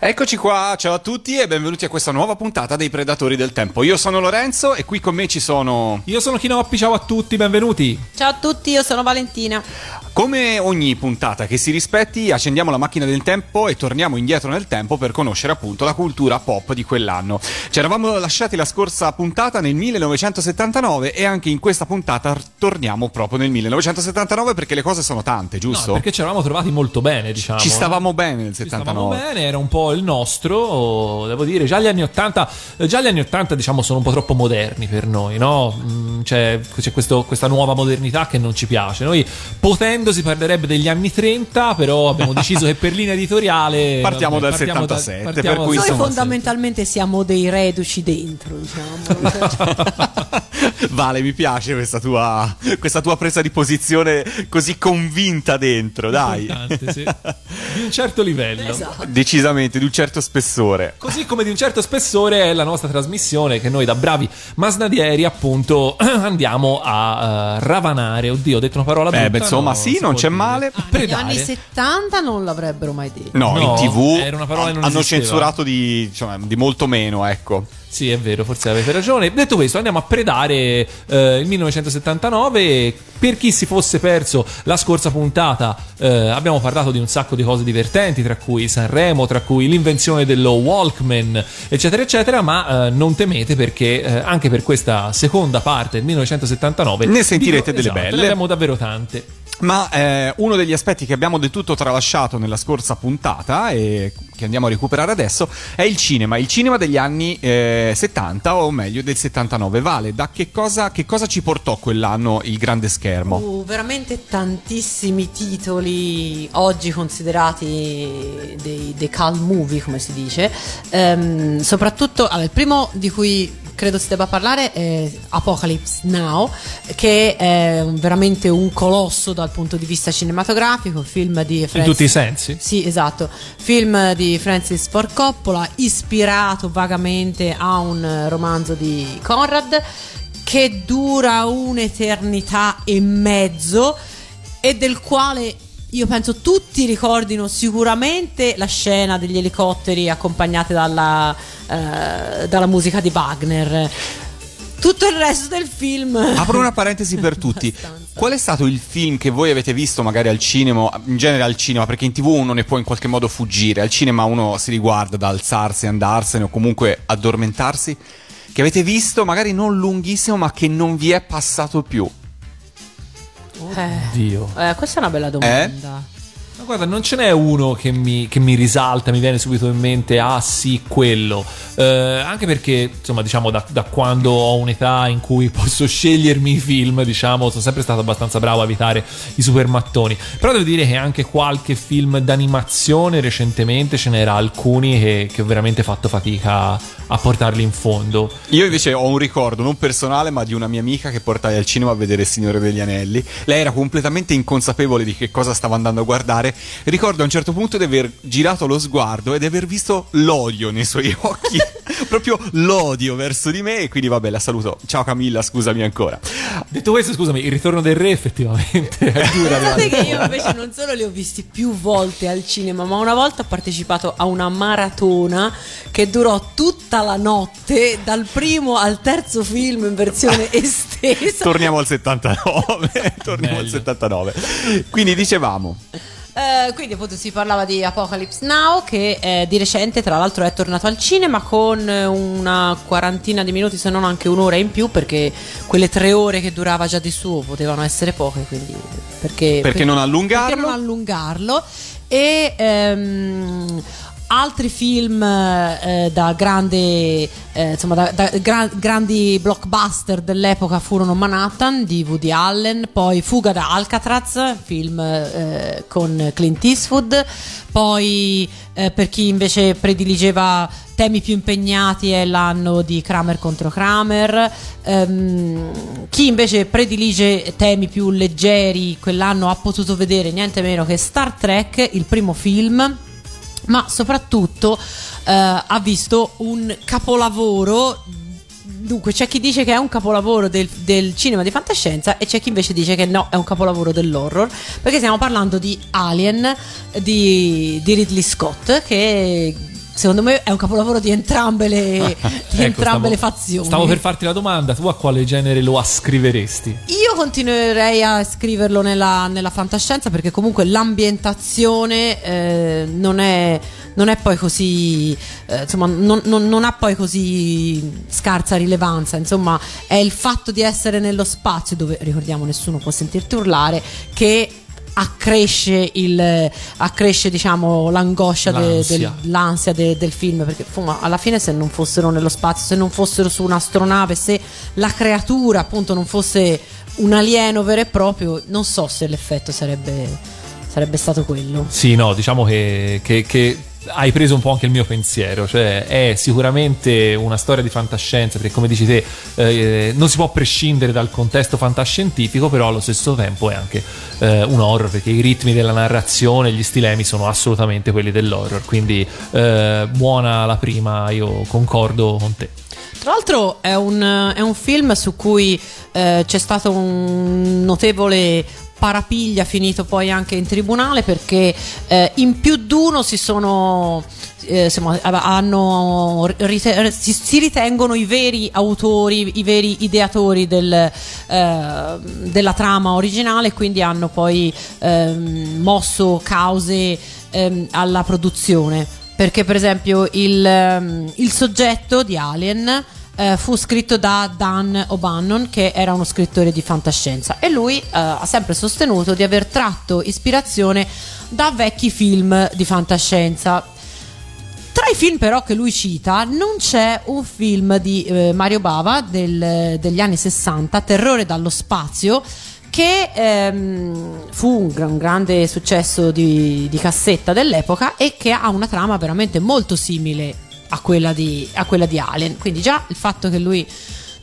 Eccoci qua, ciao a tutti e benvenuti a questa nuova puntata dei Predatori del Tempo. Io sono Lorenzo e qui con me ci sono... Io sono Chinoppi, ciao a tutti, benvenuti. Ciao a tutti, io sono Valentina. Come ogni puntata che si rispetti, accendiamo la macchina del tempo e torniamo indietro nel tempo per conoscere appunto la cultura pop di quell'anno. Ci eravamo lasciati la scorsa puntata nel 1979 e anche in questa puntata torniamo proprio nel 1979 perché le cose sono tante, giusto? No, perché ci eravamo trovati molto bene, diciamo. Ci stavamo bene nel Ci 79. stavamo bene, era un po' il nostro, devo dire, già gli anni 80, già gli anni 80 diciamo sono un po' troppo moderni per noi, no? Mm, C'è, c'è questo- questa nuova modernità che non ci piace. Noi potendo si parlerebbe degli anni 30, però abbiamo deciso che per linea editoriale Partiamo dal partiamo 77, partiamo per cui Noi fondamentalmente siamo dei reduci dentro, diciamo. Vale, mi piace questa tua, questa tua presa di posizione così convinta dentro, dai. Sì. Di un certo livello. esatto. Decisamente, di un certo spessore. Così come di un certo spessore è la nostra trasmissione che noi da bravi masnadieri appunto andiamo a eh, ravanare. Oddio, ho detto una parola brutta. Eh, beh, insomma, no, sì, non c'è dire. male. Negli Predare. anni 70 non l'avrebbero mai detto. No, No, in tv era una parola che non hanno esisteva. censurato di, insomma, di molto meno, ecco. Sì, è vero, forse avete ragione. Detto questo, andiamo a predare eh, il 1979. Per chi si fosse perso la scorsa puntata, eh, abbiamo parlato di un sacco di cose divertenti, tra cui Sanremo, tra cui l'invenzione dello Walkman, eccetera, eccetera. Ma eh, non temete perché eh, anche per questa seconda parte del 1979 Ne sentirete delle esatto, belle. Ne abbiamo davvero tante. Ma eh, uno degli aspetti che abbiamo del tutto tralasciato nella scorsa puntata e che andiamo a recuperare adesso è il cinema, il cinema degli anni eh, 70 o meglio del 79. Vale, da che cosa, che cosa ci portò quell'anno il grande schermo? Uh, veramente tantissimi titoli oggi considerati dei, dei cult movie, come si dice. Ehm, soprattutto, allora, il primo di cui credo si debba parlare è Apocalypse Now, che è veramente un colosso dal punto di vista cinematografico, film di In Francis- tutti i sensi. Sì, esatto. Film di Francis Ford Coppola, ispirato vagamente a un romanzo di Conrad, che dura un'eternità e mezzo e del quale io penso tutti ricordino sicuramente la scena degli elicotteri accompagnate dalla, eh, dalla musica di Wagner. Tutto il resto del film. Apro una parentesi per tutti. Qual è stato il film che voi avete visto magari al cinema, in genere al cinema, perché in tv uno ne può in qualche modo fuggire, al cinema uno si riguarda da alzarsi, andarsene o comunque addormentarsi, che avete visto magari non lunghissimo ma che non vi è passato più? Eh, Dio. eh, questa è una bella domanda. Ma guarda, non ce n'è uno che mi, che mi risalta, mi viene subito in mente, ah sì, quello. Eh, anche perché, insomma, diciamo, da, da quando ho un'età in cui posso scegliermi i film, diciamo, sono sempre stato abbastanza bravo a evitare i super mattoni. Però devo dire che anche qualche film d'animazione recentemente ce n'era alcuni che, che ho veramente fatto fatica a portarli in fondo. Io invece ho un ricordo non personale ma di una mia amica che portai al cinema a vedere Il Signore degli Anelli. Lei era completamente inconsapevole di che cosa stava andando a guardare. Ricordo a un certo punto di aver girato lo sguardo e di aver visto l'odio nei suoi occhi. Proprio l'odio verso di me e quindi vabbè la saluto. Ciao Camilla, scusami ancora. Detto questo, scusami, il ritorno del re effettivamente è dura. Guardate che io invece non solo li ho visti più volte al cinema, ma una volta ho partecipato a una maratona che durò tutta la notte, dal primo al terzo film in versione estesa. Torniamo al 79. Torniamo al Bello. 79. Quindi dicevamo. Eh, quindi appunto si parlava di Apocalypse Now che eh, di recente tra l'altro è tornato al cinema con eh, una quarantina di minuti se non anche un'ora in più perché quelle tre ore che durava già di suo potevano essere poche quindi perché, Perché non allungarlo? perché non allungarlo e ehm, Altri film eh, da grande, eh, insomma, da, da gra- grandi blockbuster dell'epoca furono Manhattan di Woody Allen, poi Fuga da Alcatraz, film eh, con Clint Eastwood, poi eh, per chi invece prediligeva temi più impegnati è l'anno di Kramer contro Kramer, ehm, chi invece predilige temi più leggeri quell'anno ha potuto vedere niente meno che Star Trek, il primo film ma soprattutto eh, ha visto un capolavoro. Dunque, c'è chi dice che è un capolavoro del, del, cinema di fantascienza e c'è chi invece dice che no, è un capolavoro dell'horror, perché stiamo parlando di Alien di, di Ridley Scott, che secondo me è un capolavoro di entrambe le, di ecco, entrambe stavo, le fazioni. Stavo per farti la domanda, tu a quale genere lo ascriveresti? Io continuerei a scriverlo nella, nella fantascienza perché comunque l'ambientazione eh, non, è, non, è, poi così, eh, insomma, non, non, non, ha poi così scarsa rilevanza, insomma è il fatto di essere nello spazio dove, ricordiamo, nessuno può sentirti urlare, che accresce, il, accresce diciamo, l'angoscia, l'ansia, de, del, l'ansia de, del film perché insomma, alla fine se non fossero nello spazio, se non fossero su un'astronave, se la creatura appunto non fosse un alieno vero e proprio, non so se l'effetto sarebbe sarebbe stato quello. Sì, no, diciamo che, che, che, hai preso un po' anche il mio pensiero, cioè è sicuramente una storia di fantascienza, perché come dici te eh, non si può prescindere dal contesto fantascientifico, però allo stesso tempo è anche eh, un horror, perché i ritmi della narrazione, gli stilemi sono assolutamente quelli dell'horror, quindi eh, buona la prima, io concordo con te. Tra l'altro è un, è un film su cui eh, c'è stato un notevole parapiglia finito poi anche in tribunale perché eh, in più di uno si sono eh, hanno, si, ritengono i veri autori, i veri ideatori del, eh, della trama originale, quindi hanno poi ehm, mosso cause ehm, alla produzione. Perché, per esempio, il, ehm, il soggetto di Alien eh, fu scritto da Dan O'Bannon, che era uno scrittore di fantascienza, e lui eh, ha sempre sostenuto di aver tratto ispirazione da vecchi film di fantascienza. Tra i film però che lui cita non c'è un film di eh, Mario Bava del, degli anni 60, Terrore dallo spazio, che ehm, fu un, un, grande successo di, di cassetta dell'epoca e che ha una trama veramente molto simile a quella di, a quella di Alien. Quindi già il fatto che lui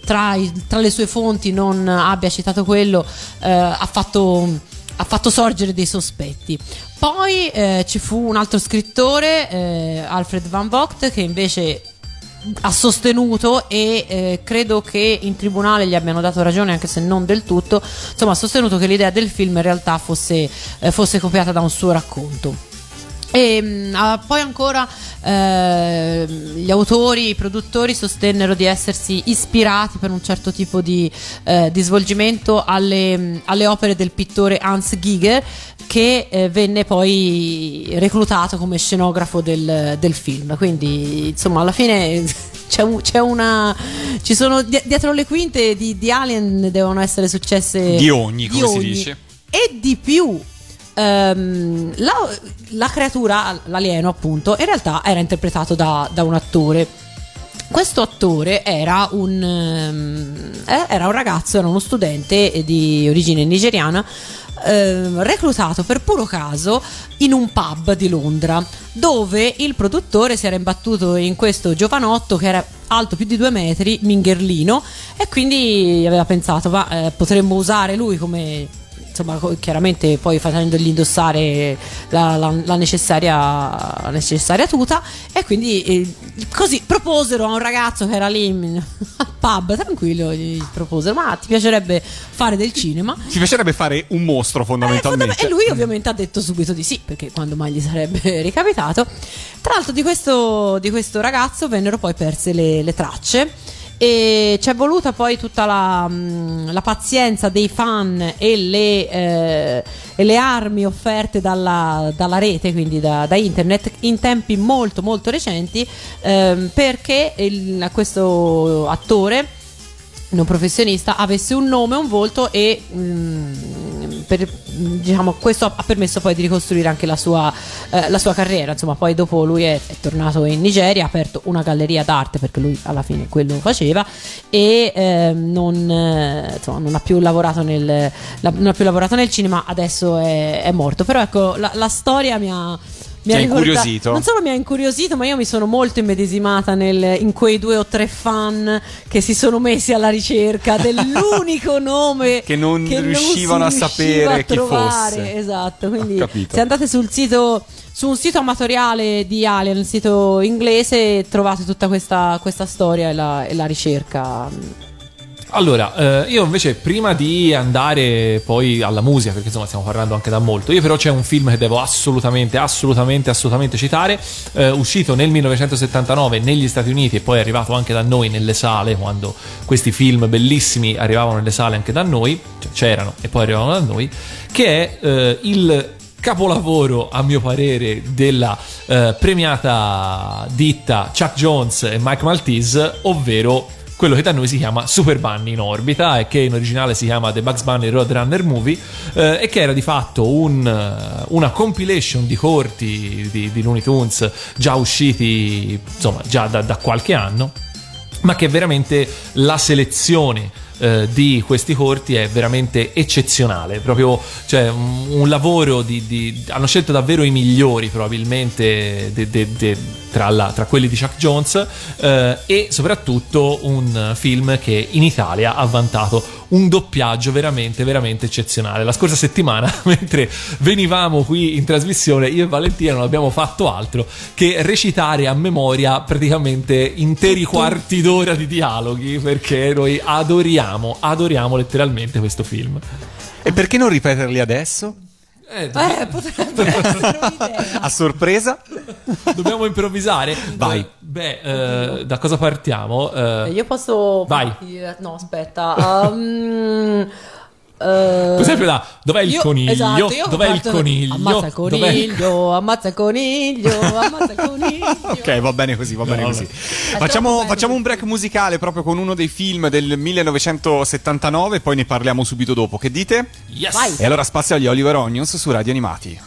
tra, tra le sue fonti non abbia citato quello eh, ha, fatto, ha, fatto, sorgere dei sospetti. Poi eh, ci fu un altro scrittore, eh, Alfred Van Vogt, che invece ha sostenuto e eh, credo che in tribunale gli abbiano dato ragione anche se non del tutto insomma ha sostenuto che l'idea del film in realtà fosse, eh, fosse copiata da un suo racconto e mh, ah, poi ancora eh, gli autori, i produttori sostennero di essersi ispirati per un certo tipo di, eh, di svolgimento alle, alle, opere del pittore Hans Giger che eh, venne poi reclutato come scenografo del, del, film. Quindi insomma alla fine c'è, un, c'è una... ci sono dietro le quinte di, di, Alien devono essere successe... Di ogni, come di ogni. si dice. E di più Um, la, la, creatura, l'alieno appunto, in realtà era interpretato da, da un attore. Questo attore era un, um, era un ragazzo, era uno studente di origine nigeriana eh, reclutato per puro caso in un pub di Londra dove il produttore si era imbattuto in questo giovanotto che era alto più di due metri, mingherlino e quindi aveva pensato ma eh, potremmo usare lui come insomma, chiaramente poi facendogli indossare la, la, la, necessaria, la necessaria, tuta e quindi eh, così proposero a un ragazzo che era lì al pub, tranquillo, gli proposero, ma ti piacerebbe fare del cinema? Ti piacerebbe fare un mostro fondamentalmente? Eh, e lui ovviamente ha detto subito di sì, perché quando mai gli sarebbe ricapitato. Tra l'altro di questo, di questo ragazzo vennero poi perse le, le tracce e ci è voluta poi tutta la, mm, la pazienza dei fan e le, eh, e le armi offerte dalla, dalla rete, quindi da, da, internet, in tempi molto molto recenti, eh, perché il, questo attore non professionista avesse un nome, un volto e mm, per, diciamo, questo ha permesso poi di ricostruire anche la sua, eh, la sua carriera. Insomma, poi dopo lui è, è, tornato in Nigeria, ha aperto una galleria d'arte perché lui alla fine quello faceva e eh, non, eh, insomma, non, ha più lavorato nel, la, non ha più lavorato nel cinema, adesso è, è morto. Però ecco, la, la storia mi ha mi ha incuriosito. Non solo mi ha incuriosito, ma io mi sono molto immedesimata nel, in quei due o tre fan che si sono messi alla ricerca dell'unico nome che non che riuscivano non a sapere a chi fosse. Esatto, quindi se andate sul sito su un sito amatoriale di Alien, il sito inglese, trovate tutta questa, questa storia e la, e la ricerca allora, eh, io invece prima di andare poi alla musica, perché insomma stiamo parlando anche da molto, io però c'è un film che devo assolutamente, assolutamente, assolutamente citare, eh, uscito nel 1979 negli Stati Uniti e poi è arrivato anche da noi nelle sale, quando questi film bellissimi arrivavano nelle sale anche da noi, cioè c'erano e poi arrivavano da noi, che è eh, il capolavoro a mio parere della eh, premiata ditta Chuck Jones e Mike Maltese, ovvero quello che da noi si chiama Super Bunny in orbita e che in originale si chiama The Bugs Bunny Roadrunner Movie eh, e che era di fatto un, eh, una compilation di corti di, di Looney Tunes già usciti insomma già da, da qualche anno ma che veramente la selezione eh, di questi corti è veramente eccezionale. Proprio cioè, un lavoro di, di, Hanno scelto davvero i migliori, probabilmente, de, de, de, tra, la, tra, quelli di Chuck Jones. Eh, e soprattutto un film che in Italia ha vantato un doppiaggio veramente, veramente eccezionale. La scorsa settimana, mentre venivamo qui in trasmissione, io e Valentina non abbiamo fatto altro che recitare a memoria praticamente interi quarti d'ora di dialoghi perché noi adoriamo, adoriamo letteralmente questo film. E perché non ripeterli adesso? Eh, eh, potrebbe essere un'idea. A sorpresa? Dobbiamo improvvisare? Vai. Beh, eh, da cosa partiamo? Eh, Io posso... Vai. No, aspetta. Um, Uh, sempre là, dov'è il io, coniglio? Esatto, dov'è il coniglio? Ammazza il coniglio, ammazza il coniglio, ammazza il coniglio. ok, va bene così, va bene no, così. Facciamo, facciamo, un break musicale proprio con uno dei film del 1979 poi ne parliamo subito dopo. Che dite? Yes. Vai. E allora spazio agli Oliver Onions su Radio Animati.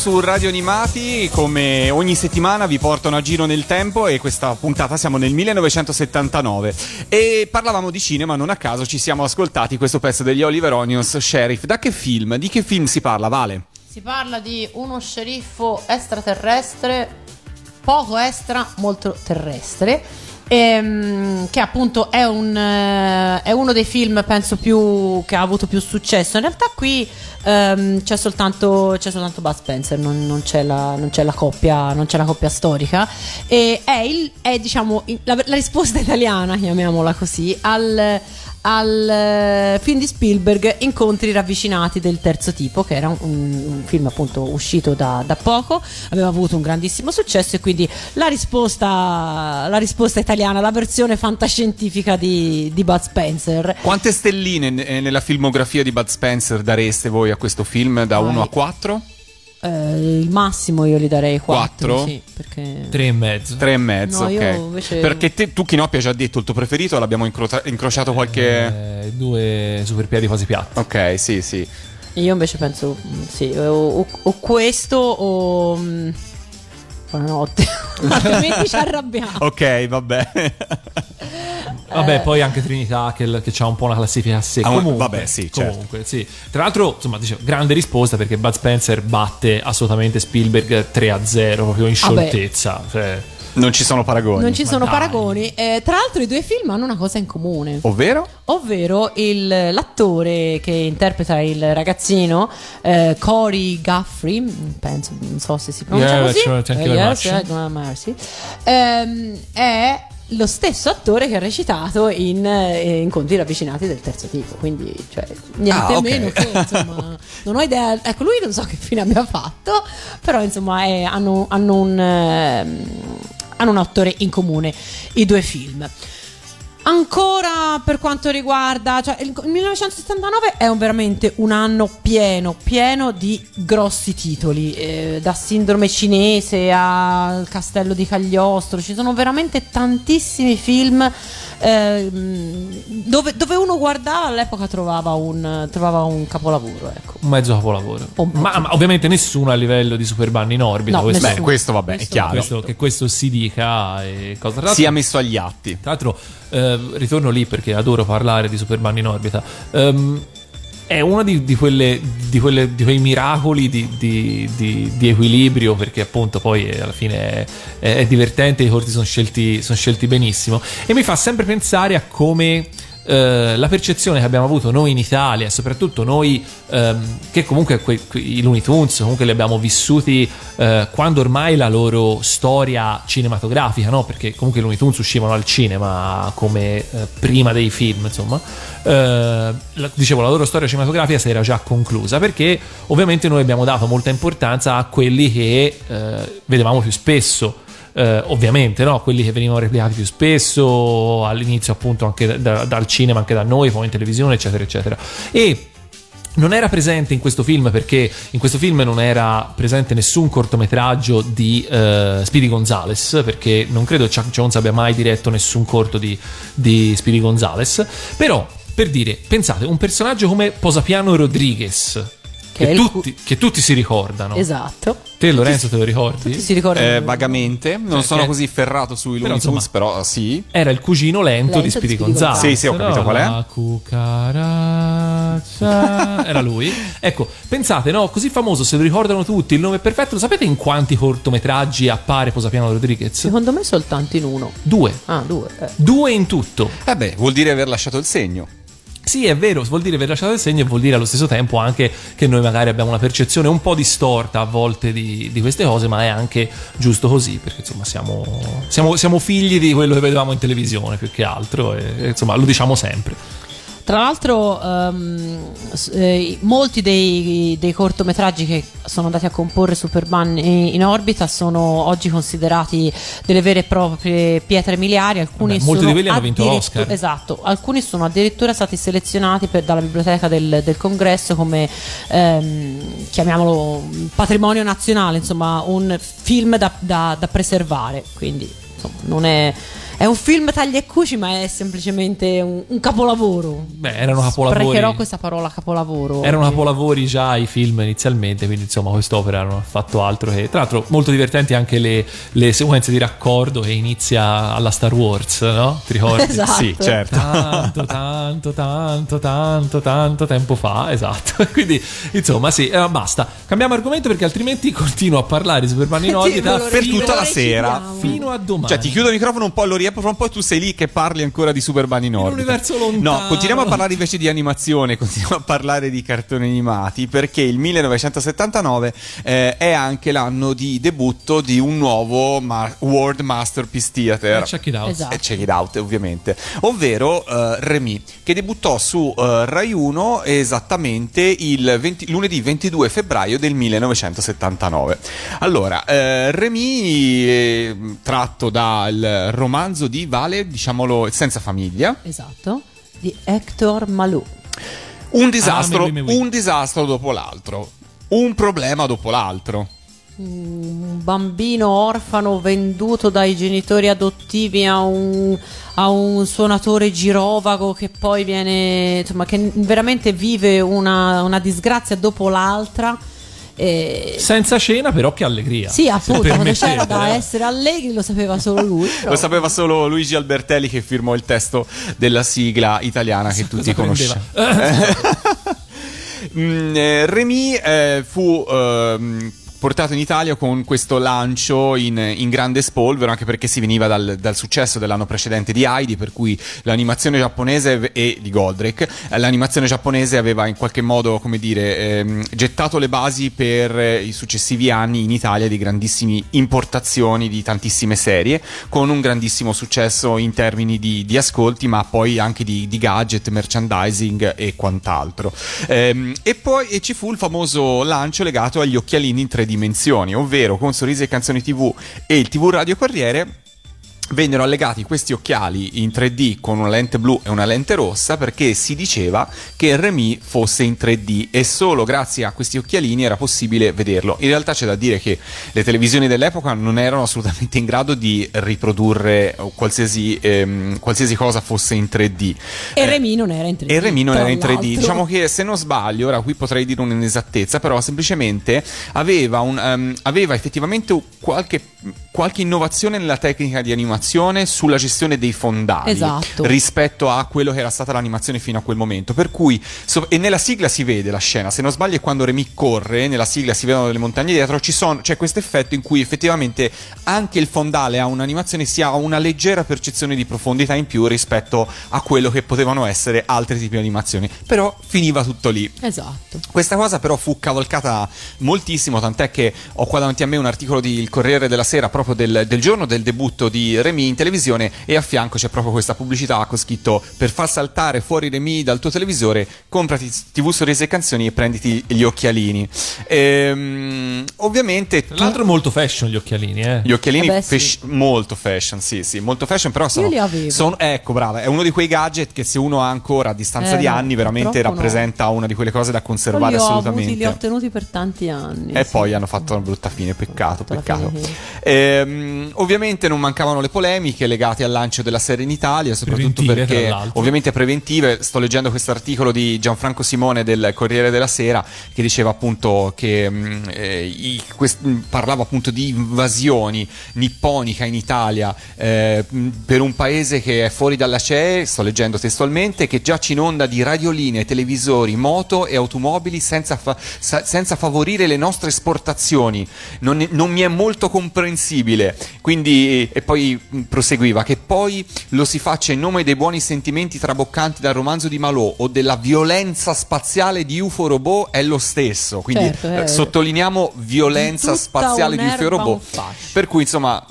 Su Radio Animati, come ogni settimana vi portano a giro nel tempo e questa puntata siamo nel 1979 e parlavamo di cinema, non a caso ci siamo ascoltati questo pezzo degli Oliver Onions Sheriff. Da che film? Di che film si parla, Vale? Si parla di uno sceriffo extraterrestre, poco extra, molto terrestre. Ehm, che appunto è, un, eh, è uno dei film penso più che ha avuto più successo. In realtà qui ehm, c'è soltanto c'è soltanto Bud Spencer non, non c'è la, non c'è coppia non c'è la coppia storica. E è, il, è diciamo la, la risposta italiana chiamiamola così al al eh, film di Spielberg Incontri ravvicinati del terzo tipo che era un, un film appunto uscito da, da poco aveva avuto un grandissimo successo e quindi la risposta la risposta italiana la versione fantascientifica di, di Bud Spencer Quante stelline eh, nella filmografia di Bud Spencer dareste voi a questo film da Vai. 1 a 4? Eh, il massimo io gli darei 4 Quattro? sì, perché Tre e mezzo. 3 e mezzo, No, ok. invece- Perché te, tu Chinoppi ha già detto il tuo preferito, l'abbiamo incrota- incrociato qualche... Eh, due super piedi quasi piatti. Ok, sì, sì. io invece penso mm, sì o, o- o questo o mm, buonanotte altrimenti ci arrabbiamo Ok, vabbè. Vabbè, poi anche Trinità che, che ha un po' una classifica a sé. Ah, Comunque, vabbè, sì, certo. comunque, sì. Tra l'altro, insomma, dicevo, grande risposta perché Bud Spencer batte assolutamente Spielberg 3 a 0, proprio in scioltezza. Cioè, Non ci sono paragoni. Non ci sono dai. paragoni. Eh, tra l'altro, i due film hanno una cosa in comune, Ovvero? ovvero il- l'attore che interpreta il ragazzino, eh, Cory Guthrie, penso, non so se si pronuncia Yeah, così. sure, thank you Eh, very yes, eh, mercy. Ehm, è lo stesso attore che ha recitato in eh, Incontri ravvicinati del terzo tipo, quindi cioè, niente Ah, ok. meno che insomma, non ho idea. Ecco, lui non so che fine abbia fatto, però insomma è- hanno, hanno un, ehm, hanno un attore in comune i due film. Ancora per quanto riguarda, cioè il il 1979 è un- veramente un anno pieno, pieno di grossi titoli, eh, da Sindrome cinese al Castello di Cagliostro, ci sono veramente tantissimi film ehm, dove, dove uno guardava all'epoca trovava un, trovava un capolavoro. Ecco. un mezzo capolavoro. Un mezzo. Ma, ma ovviamente nessuno a livello di Superman in orbita. No, questo, Beh, questo vabbè, è Questo- chiaro. questo- che questo si dica e cosa tra Sia messo agli atti. Tra l'altro, eh, ritorno lì perché adoro parlare di Superman in orbita. Ehm, è uno di, di quelle, di, quelle- di quei miracoli di, equilibrio perché appunto poi alla fine è, è- divertente, i corti sono scelti, sono scelti benissimo e mi fa sempre pensare a come eh, la percezione che abbiamo avuto noi in Italia, soprattutto noi ehm, che comunque que- que- i Looney Tunes comunque li abbiamo vissuti eh, quando ormai la loro storia cinematografica, no? perché comunque i Looney Tunes uscivano al cinema come eh, prima dei film, insomma, eh, la- dicevo la loro storia cinematografica si era già conclusa perché ovviamente noi abbiamo dato molta importanza a quelli che eh, vedevamo più spesso. Eh, ovviamente, no? quelli che venivano replicati più spesso all'inizio, appunto, anche da- dal cinema, anche da noi, poi in televisione, eccetera, eccetera. E non era presente in questo film perché in questo film non era presente nessun cortometraggio di eh, Speedy Gonzales perché non credo Chuck Jones abbia mai diretto nessun corto di, di Speedy Gonzales però per dire pensate un personaggio come Posapiano Rodriguez Che che, tutti, che tutti si ricordano Esatto. te Lorenzo te lo ricordi? Tutti si ricordano. Eh, vagamente, non Cioè, sono così ferrato sui Però, Looney insomma- Tunes, però sì. era il cugino lento, Lento di Speedy Gonzales. Sì, sì, ho capito qual è. La cucaraccia. Era lui. Ecco, pensate, no? Così famoso, se lo ricordano tutti, il nome è perfetto. Lo sapete in quanti cortometraggi appare Posapiano Rodriguez? Secondo me soltanto in uno. Due. Ah, due. eh. Due in tutto. Eh beh, vuol dire aver lasciato il segno. Sì, è vero, vuol dire aver lasciato il segno e vuol dire allo stesso tempo anche che noi magari abbiamo una percezione un po' distorta a volte di, di queste cose, ma è anche giusto così, perché insomma siamo, siamo, siamo figli di quello che vedevamo in televisione più che altro e insomma lo diciamo sempre. Tra l'altro, s- eh, molti dei, dei cortometraggi che sono andati a comporre Superman in, orbita sono oggi considerati delle vere e proprie pietre miliari. Alcuni Vabbè, molti di quelli hanno vinto l'Oscar. Esatto, alcuni sono addirittura stati selezionati per- dalla biblioteca del, del congresso come ehm, chiamiamolo patrimonio nazionale, insomma, un film da, da- da preservare. Quindi, insomma, non è. È un film tagli e cuci, ma è semplicemente un, un capolavoro. Beh, erano capolavori. Sprecherò questa parola capolavoro. Erano oggi. capolavori già i film inizialmente, quindi insomma quest'opera non ha fatto altro che... Tra l'altro molto divertenti anche le, le sequenze di raccordo che inizia alla Star Wars, no? Ti ricordi? Esatto. Sì, certo. Tanto, tanto, tanto, tanto, tanto tempo fa, esatto. Quindi, insomma, sì, eh, basta. Cambiamo argomento perché altrimenti continuo a parlare di Super Mario in orbita per tutta la sera. fino a domani. Cioè, ti chiudo il microfono un po' all'oria, poi fra un po' tu sei lì che parli ancora di Super Bunny in orbita. universo lontano. No, continuiamo a parlare invece di animazione, continuiamo a parlare di cartoni animati, perché il 1979 eh, è anche l'anno di debutto di un nuovo ma- World Masterpiece Theater. Eh, check it out. Esatto. E check it out, ovviamente. Ovvero eh, Remy, che debuttò su eh, Rai 1 esattamente il 20 lunedì 22 febbraio del 1979. Allora, eh, Remy, eh, tratto dal romanzo di Vale, diciamolo, Senza famiglia, Esatto. Di Hector Malou. un disastro, Ah, oui, mais oui. un disastro dopo l'altro, un problema dopo l'altro. Un bambino orfano venduto dai genitori adottivi a un, a un suonatore girovago che poi viene, insomma, che veramente vive una, una disgrazia dopo l'altra. E- Senza cena, però che allegria. Sì, appunto, quando c'era da eh. essere allegri lo sapeva solo lui. però- Lo sapeva solo Luigi Albertelli che firmò il testo della sigla italiana che tutti conosciamo. prendeva? Mm, eh, Remy eh, fu ehm, portato in Italia con questo lancio in, in grande spolvero, anche perché si veniva dal, dal successo dell'anno precedente di Heidi, per cui l'animazione giapponese e di Goldrake, eh, l'animazione giapponese aveva in qualche modo, come dire, ehm, gettato le basi per eh, i successivi anni in Italia di grandissime importazioni di tantissime serie, con un grandissimo successo in termini di, di ascolti, ma poi anche di, di gadget, merchandising e quant'altro. Ehm, e poi e ci fu il famoso lancio legato agli occhialini in tre dimensioni, ovvero con Sorrisi e Canzoni TV e il TV Radio Corriere vennero allegati questi occhiali in 3D con una lente blu e una lente rossa perché si diceva che Remy fosse in 3D e solo grazie a questi occhialini era possibile vederlo. In realtà c'è da dire che le televisioni dell'epoca non erano assolutamente in grado di riprodurre qualsiasi, ehm, qualsiasi cosa fosse in 3D. E Eh, Remy non era in 3D. e Remy non era in 3D. l'altro. Diciamo che se non sbaglio, ora qui potrei dire un'inesattezza, però semplicemente aveva, un, ehm, aveva effettivamente qualche, qualche innovazione nella tecnica di animazione sulla gestione dei fondali Esatto. rispetto a quello che era stata l'animazione fino a quel momento. Per cui, so- e nella sigla si vede la scena, se non sbaglio è quando Remy corre, nella sigla si vedono delle montagne dietro, ci sono- c'è questo effetto in cui effettivamente anche il fondale ha un'animazione, si ha una leggera percezione di profondità in più rispetto a quello che potevano essere altri tipi di animazioni. Però finiva tutto lì. Esatto. Questa cosa però fu cavalcata moltissimo, tant'è che ho qua davanti a me un articolo di Il Corriere della Sera proprio del, del giorno del debutto di Remy in televisione e a fianco c'è proprio questa pubblicità con scritto per far saltare fuori Remy dal tuo televisore comprati TV Sorrisi e Canzoni e prenditi gli occhialini. Ehm, ovviamente Tra tu- l'altro molto fashion gli occhialini, eh. gli occhialini Eh beh, sì. fash- molto fashion, sì, sì, molto fashion, però sono, li avevo. sono- ecco, brava, è uno di quei gadget che se uno ha ancora a distanza Eh, di anni veramente purtroppo no. rappresenta una di quelle cose da conservare li assolutamente. avuti, li ho ottenuti per tanti anni. E sì. poi hanno fatto una brutta fine, peccato, peccato. fine Ehm, ovviamente non mancavano le polemiche legate al lancio della serie in Italia, soprattutto Preventive, perché ovviamente preventive. Sto leggendo questo articolo di Gianfranco Simone del Corriere della Sera che diceva appunto che mh, eh, i- quest- mh, parlava appunto di invasioni nipponica in Italia eh, mh, per un paese che è fuori dalla CE, sto leggendo testualmente, che già ci inonda di radioline, televisori, moto e automobili senza, fa- sa- senza favorire le nostre esportazioni. Non, non mi è molto comprensibile. Quindi, e poi mh, proseguiva che poi lo si faccia in nome dei buoni sentimenti traboccanti dal romanzo di Malò o della violenza spaziale di UFO robot è lo stesso. Quindi Certo, è- eh, sottolineiamo violenza spaziale di UFO robot. Per cui, insomma.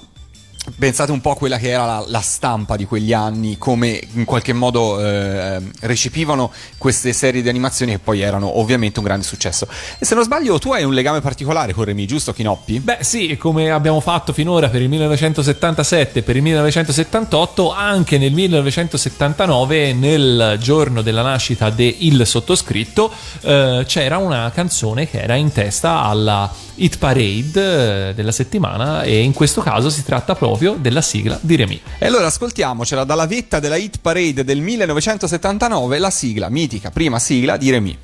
Pensate un po' a quella che era la, la stampa di quegli anni, come in qualche modo eh, recepivano queste serie di animazioni che poi erano ovviamente un grande successo. E se non sbaglio, tu hai un legame particolare con Remy, giusto Chinoppi? Beh sì, come abbiamo fatto finora per il 1977 e per il 1978, anche nel 1979, nel giorno della nascita de Il sottoscritto, eh, c'era una canzone che era in testa alla hit parade eh, della settimana e in questo caso si tratta proprio della sigla di Remy. E allora ascoltiamocela dalla vetta della hit parade del 1979, la sigla, mitica prima sigla di Remy.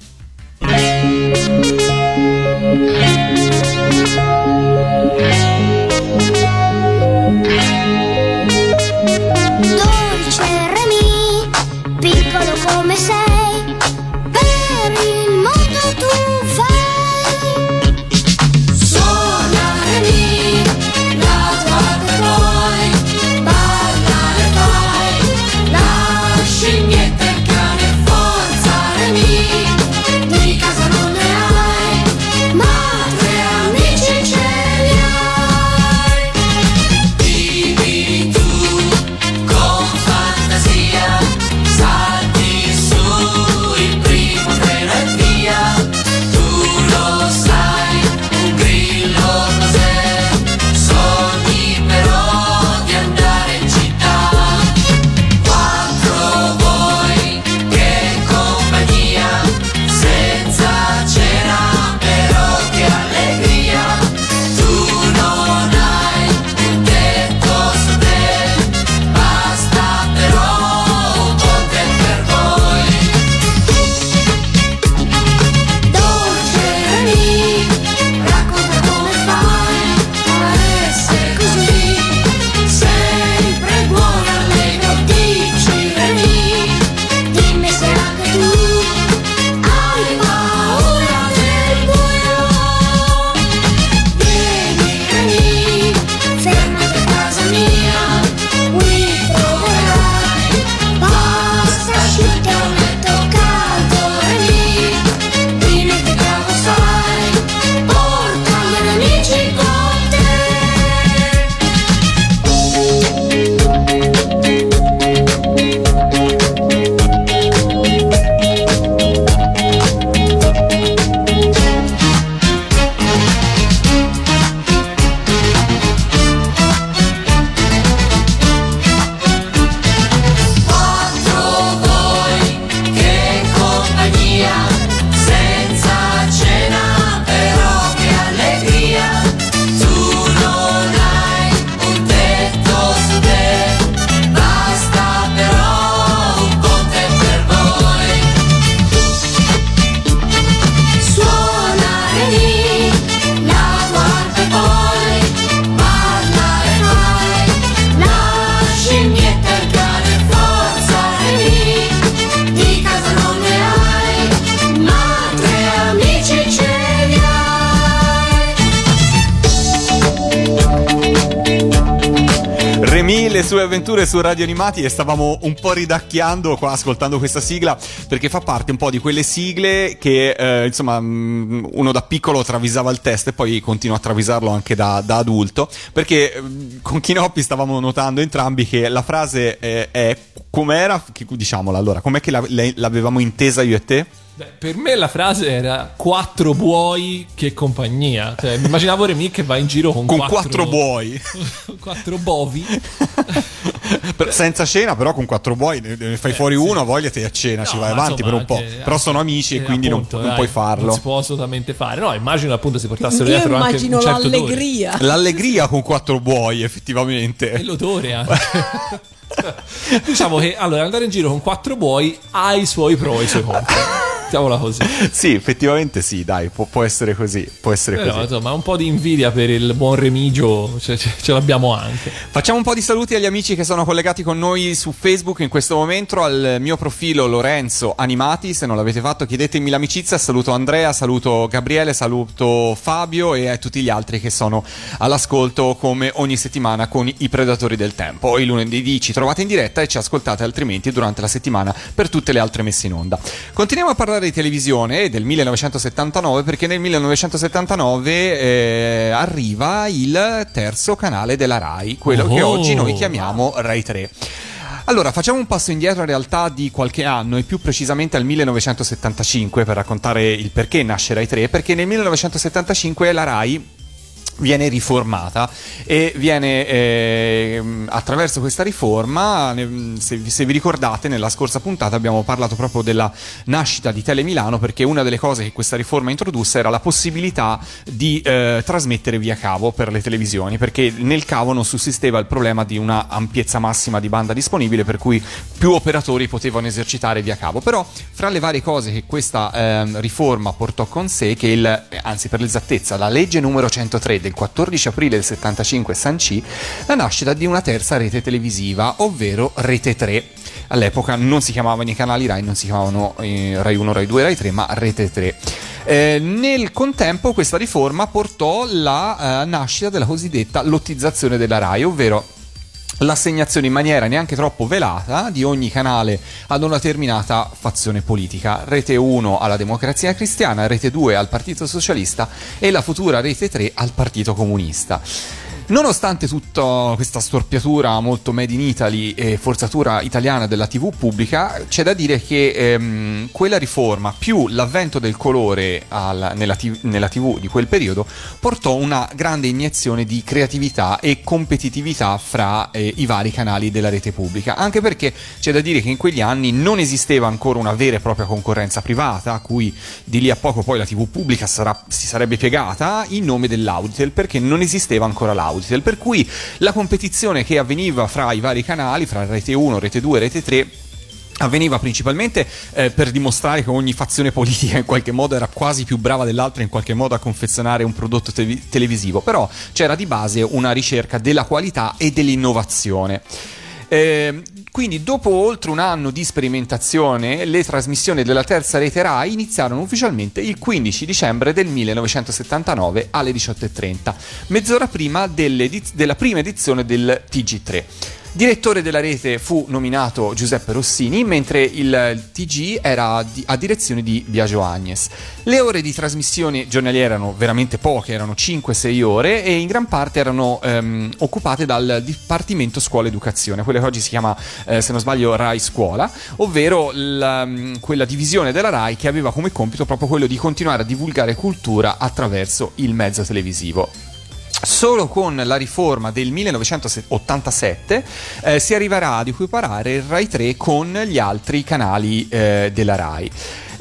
Radio Animati e stavamo un po' ridacchiando qua ascoltando questa sigla perché fa parte un po' di quelle sigle che eh, insomma mh, uno da piccolo travisava il test e poi continua a travisarlo anche da, da adulto perché mh, con Kinoppi stavamo notando entrambi che la frase è, è com'era, diciamola allora, com'è che la- l'avevamo intesa io e te? Beh, per me la frase era quattro buoi che compagnia. Cioè, mi immaginavo Remy che va in giro con, Con quattro buoi. quattro bovi. Per- senza cena, però con quattro buoi ne, ne fai fuori uno, voglia te a cena, ci No, vai ma avanti insomma, per un po'. anche- però sono amici e eh, quindi non- appunto, non, dai, puoi farlo. Non si può assolutamente fare. No, immagino appunto si portassero Io dietro anche immagino un certo odore. l'allegria. L'allegria con quattro buoi, effettivamente. E l'odore anche. diciamo che allora andare in giro con quattro buoi ha i suoi pro e i suoi contro. Mettiamola così. Sì, effettivamente sì, dai, può, può essere così. Può essere Però così. insomma, un po' di invidia per il buon Remigio ce, ce- ce l'abbiamo anche. Facciamo un po' di saluti agli amici che sono collegati con noi su Facebook in questo momento, al mio profilo Lorenzo Animati, se non l'avete fatto chiedetemi l'amicizia, saluto Andrea, saluto Gabriele, saluto Fabio e a tutti gli altri che sono all'ascolto come ogni settimana con i Predatori del Tempo. Il lunedì ci trovate in diretta e ci ascoltate altrimenti durante la settimana per tutte le altre messe in onda. Continuiamo a parlare di televisione del 1979 perché nel 1979 eh, arriva il terzo canale della RAI, quello che Oh. oggi noi chiamiamo Rai 3. Allora, facciamo un passo indietro in realtà di qualche anno e più precisamente al 1975 per raccontare il perché nasce Rai 3, perché nel 1975 la Rai viene riformata e viene ehm, attraverso questa riforma se, se vi ricordate nella scorsa puntata abbiamo parlato proprio della nascita di Tele Milano perché una delle cose che questa riforma introdusse era la possibilità di eh, trasmettere via cavo per le televisioni perché nel cavo non sussisteva il problema di una ampiezza massima di banda disponibile per cui più operatori potevano esercitare via cavo. Però fra le varie cose che questa ehm, riforma portò con sé che il, eh, anzi per l'esattezza la legge numero 103 del 14 aprile del 75 sancì la nascita di una terza rete televisiva ovvero Rete 3 all'epoca non si chiamavano i canali Rai non si chiamavano eh, Rai 1, Rai 2, Rai 3 ma Rete 3 eh, nel contempo questa riforma portò la eh, nascita della cosiddetta lottizzazione della Rai ovvero l'assegnazione in maniera neanche troppo velata di ogni canale ad una determinata fazione politica. Rete 1 alla Democrazia Cristiana, Rete 2 al Partito Socialista e la futura Rete 3 al Partito Comunista. Nonostante tutta questa storpiatura molto made in Italy e forzatura italiana della TV pubblica, c'è da dire che ehm, quella riforma più l'avvento del colore al- nella, TV, nella TV di quel periodo portò una grande iniezione di creatività e competitività fra eh, i vari canali della rete pubblica, anche perché c'è da dire che in quegli anni non esisteva ancora una vera e propria concorrenza privata, a cui di lì a poco poi la TV pubblica sarà- si sarebbe piegata in nome dell'Auditel, perché non esisteva ancora l'Auditel, per cui la competizione che avveniva fra i vari canali, fra Rete 1, Rete 2 e Rete 3, avveniva principalmente eh, per dimostrare che ogni fazione politica in qualche modo era quasi più brava dell'altra in qualche modo a confezionare un prodotto te- televisivo, però c'era di base una ricerca della qualità e dell'innovazione. Eh, quindi dopo oltre un anno di sperimentazione le trasmissioni della terza rete RAI iniziarono ufficialmente il 15 dicembre del 1979 alle 18.30, mezz'ora prima della prima edizione del TG3. Direttore della rete fu nominato Giuseppe Rossini, mentre il TG era a direzione di Biagio Agnes. Le ore di trasmissione giornaliere erano veramente poche, erano 5-6 ore e in gran parte erano ehm, occupate dal Dipartimento Scuola Educazione, quella che oggi si chiama, eh, se non sbaglio, Rai Scuola, ovvero la- quella divisione della Rai che aveva come compito proprio quello di continuare a divulgare cultura attraverso il mezzo televisivo. Solo con la riforma del 1987 eh, si arriverà ad equiparare il Rai 3 con gli altri canali eh, della Rai.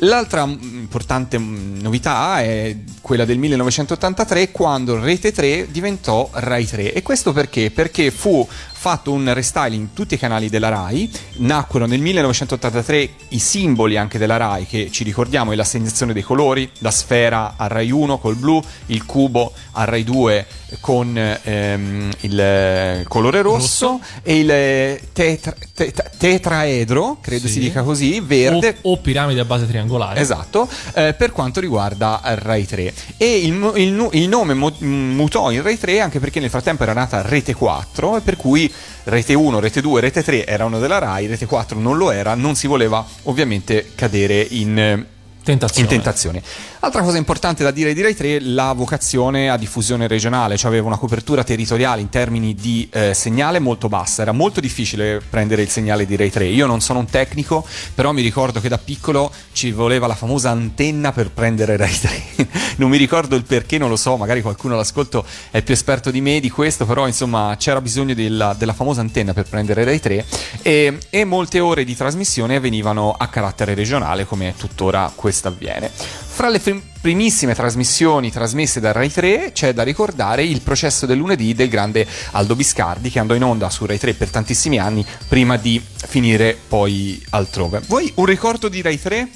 L'altra mm, importante mm, novità è quella del 1983 quando Rete 3 diventò Rai 3 e questo perché? Perché fu fatto un restyling tutti i canali della RAI, nacquero nel 1983 i simboli anche della RAI che ci ricordiamo è l'assegnazione dei colori, la sfera a RAI 1 col blu, il cubo a RAI 2 con ehm, il eh, colore rosso, e il eh, tetra- tetra- tetraedro, credo Sì. si dica così, verde, O, o piramide a base triangolare. Esatto, eh, per quanto riguarda Rai 3. E il, il il nome mutò in Rai 3 anche perché nel frattempo era nata Rete 4 e per cui Rete 1, Rete 2, Rete 3 erano della Rai, Rete 4 non lo era, non si voleva ovviamente cadere in... Tentazione. in tentazione. Altra cosa importante da dire di Rai 3, la vocazione a diffusione regionale, cioè aveva una copertura territoriale in termini di eh, segnale molto bassa, era molto difficile prendere il segnale di Rai 3. Io non sono un tecnico, però mi ricordo che da piccolo ci voleva la famosa antenna per prendere Rai 3. non mi ricordo il perché, non lo so, magari qualcuno all'ascolto è più esperto di me di questo, però insomma c'era bisogno della, della famosa antenna per prendere Rai 3 e, e molte ore di trasmissione avvenivano a carattere regionale come tuttora questo avviene. Fra le prim- primissime trasmissioni trasmesse da Rai 3 c'è da ricordare il processo del lunedì del grande Aldo Biscardi che andò in onda su Rai 3 per tantissimi anni prima di finire poi altrove. Vuoi un ricordo di Rai 3?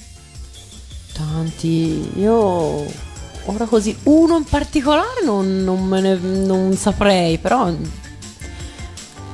Tanti. Io ora così uno in particolare non, non ne non saprei, però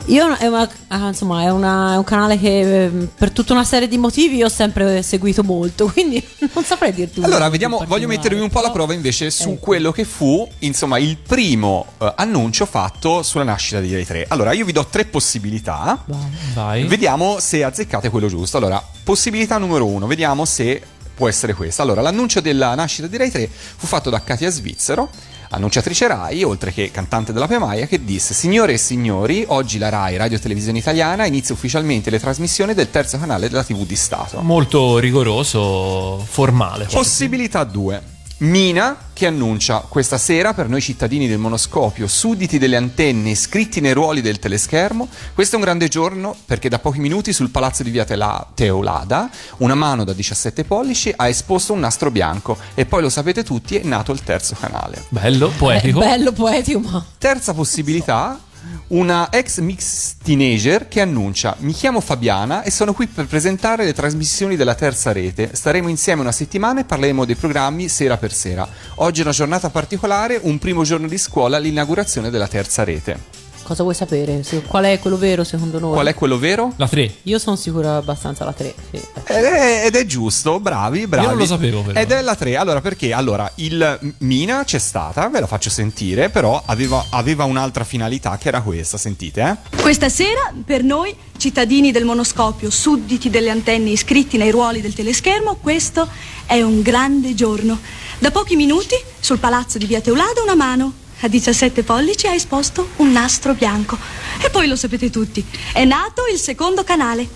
io è, una, ah, insomma, è, una- è un canale che eh, per tutta una serie di motivi io ho sempre seguito molto, quindi non saprei dirti Allora, vediamo, voglio mettervi un po' alla prova invece su Ecco. quello che fu, insomma, il primo eh, annuncio fatto sulla nascita di Rai 3. Allora, io vi do tre possibilità. Vai. Vai. Vediamo se azzeccate quello giusto. Allora, possibilità numero uno, vediamo se può essere questa. Allora, l'annuncio della nascita di Rai 3 fu fatto da Katia Svizzero, annunciatrice Rai, oltre che cantante della Pemaia, che disse: Signore e signori, oggi la Rai, Radio Televisione Italiana, inizia ufficialmente le trasmissioni del terzo canale della TV di Stato. Molto rigoroso, formale. Possibilità 2. Mina che annuncia questa sera per noi cittadini del monoscopio, sudditi delle antenne iscritti nei ruoli del teleschermo, questo è un grande giorno perché da pochi minuti sul palazzo di via Tela- Teolada una mano da 17 pollici ha esposto un nastro bianco e poi lo sapete tutti è nato il terzo canale. Bello, poetico. È bello poetico, ma Terza possibilità, una ex mix teenager che annuncia mi chiamo Fabiana e sono qui per presentare le trasmissioni della terza rete. Staremo insieme una settimana e parleremo dei programmi sera per sera. Oggi è una giornata particolare, un primo giorno di scuola, l'inaugurazione della terza rete. Cosa vuoi sapere? Se- qual è quello vero secondo noi? Qual è quello vero? La 3. Io sono sicura abbastanza la 3. Sì. Ed è, ed è giusto, bravi, bravi. Io non lo sapevo, però. Ed è la 3. Allora, perché? Allora, il Mina c'è stata, ve la faccio sentire, però aveva, aveva un'altra finalità che era questa, sentite, eh? Questa sera, per noi, cittadini del monoscopio, sudditi delle antenne iscritti nei ruoli del teleschermo, questo è un grande giorno. Da pochi minuti, sul palazzo di Via Teulada, una mano a 17 pollici ha esposto un nastro bianco. E poi lo sapete tutti, è nato il secondo canale.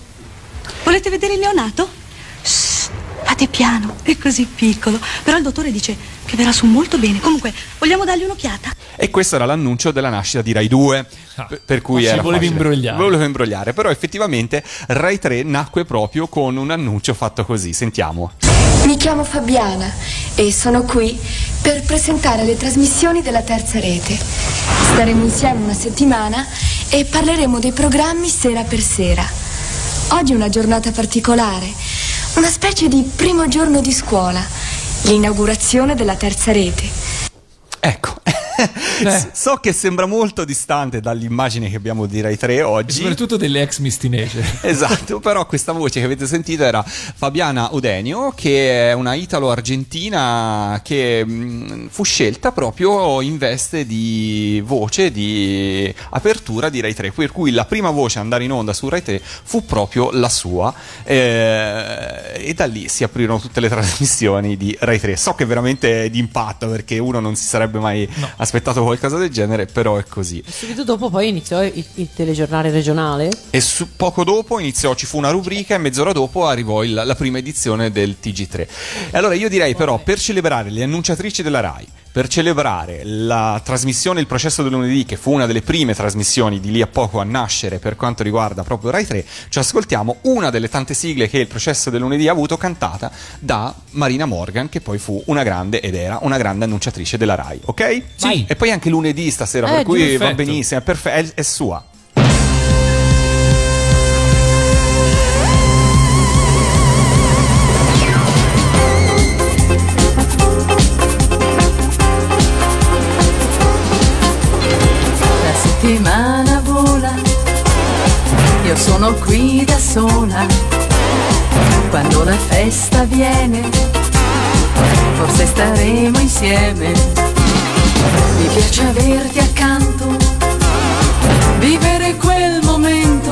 Volete vedere il neonato? Shh, fate piano, è così piccolo. Però il dottore dice che verrà su molto bene. Comunque, vogliamo dargli un'occhiata? E questo era l'annuncio della nascita di Rai 2. Ah, per- cui ci era volevi facile. imbrogliare. Volevo imbrogliare, però effettivamente Rai 3 nacque proprio con un annuncio fatto così. Sentiamo. Mi chiamo Fabiana e sono qui per presentare le trasmissioni della terza rete. Staremo insieme una settimana e parleremo dei programmi sera per sera. Oggi è una giornata particolare, una specie di primo giorno di scuola, l'inaugurazione della terza rete. Ecco. so che sembra molto distante dall'immagine che abbiamo di Rai 3 E oggi. soprattutto delle ex Miss Teenager. Esatto, però questa voce che avete sentito era Fabiana Udenio, che è una italo-argentina che mh, fu scelta proprio in veste di voce di apertura di Rai 3, per cui la prima voce ad andare in onda su Rai 3 fu proprio la sua eh, e da lì si aprirono tutte le trasmissioni di Rai 3. So che veramente è d'impatto perché uno non si sarebbe mai aspettato qualcosa del genere, però è così. Subito dopo poi iniziò il, il telegiornale regionale. E su- poco dopo iniziò, ci fu una rubrica e mezz'ora dopo arrivò il- la prima edizione del TG3. E allora io direi però, per celebrare le annunciatrici della RAI, per celebrare la trasmissione Il processo del lunedì, che fu una delle prime trasmissioni di lì a poco a nascere per quanto riguarda proprio Rai 3, ci ascoltiamo una delle tante sigle che il processo del lunedì ha avuto cantata da Marina Morgan, che poi fu una grande ed era una grande annunciatrice della RAI, ok? Sì. E poi anche lunedì stasera, Eh, per cui giusto. va Perfetto. benissimo, è, perfe- è- è sua. Qui da sola. Quando la festa viene, forse staremo insieme. Mi piace averti accanto, vivere quel momento.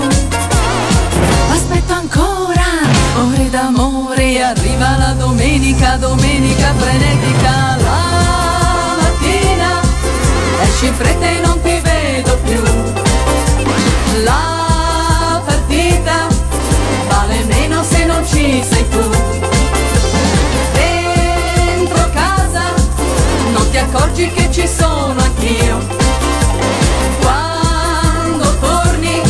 Aspetto ancora ore d'amore, arriva la domenica, domenica frenetica. La mattina esci in fretta e non ti vedo più. La partita vale meno se non ci sei tu. Dentro casa non ti accorgi che ci sono anch'io. Quando torni,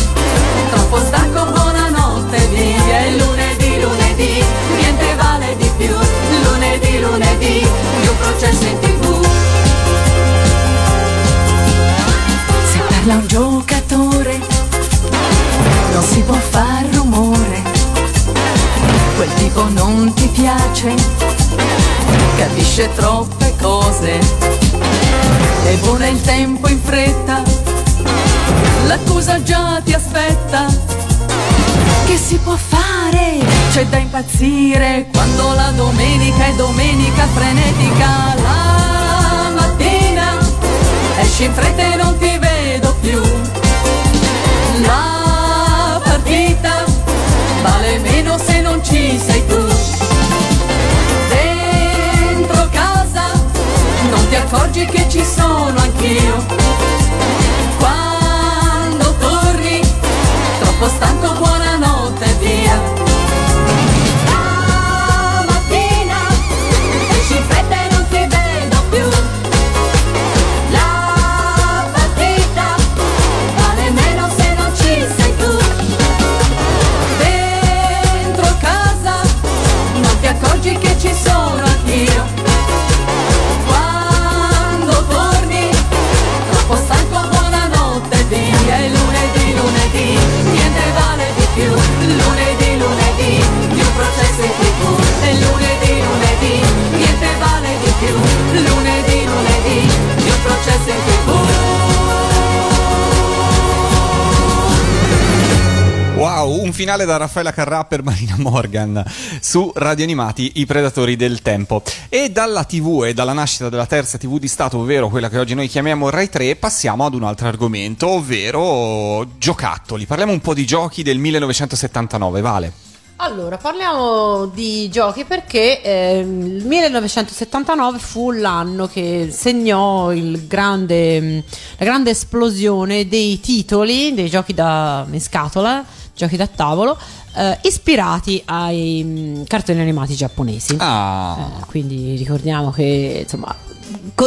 troppo stanco, buonanotte via. E lunedì, lunedì, niente vale di più. Lunedì, lunedì, un processo in tv. Se parla un giocatore, non si può far rumore. Quel tipo non ti piace, capisce troppe cose. E vola il tempo in fretta, l'accusa già ti aspetta. Che si può fare? C'è da impazzire quando la domenica è domenica frenetica. La mattina esci in fretta e non ti vedo più. La partita vale meno se non ci sei tu. Dentro casa non ti accorgi che ci sono anch'io. Quando torni, troppo stanco, buonanotte via. Un finale da Raffaella Carrà per Marina Morgan su Radio Animati I Predatori del Tempo. E dalla TV e dalla nascita della terza TV di Stato, ovvero quella che oggi noi chiamiamo Rai 3, passiamo ad un altro argomento, ovvero giocattoli. Parliamo un po' di giochi del 1979, Vale. Allora, parliamo di giochi perché ehm, il 1979 fu l'anno che segnò grande, la grande esplosione dei titoli, dei giochi da, in scatola, giochi da tavolo, eh, ispirati ai mm, cartoni animati giapponesi. Ah, Eh, quindi ricordiamo che insomma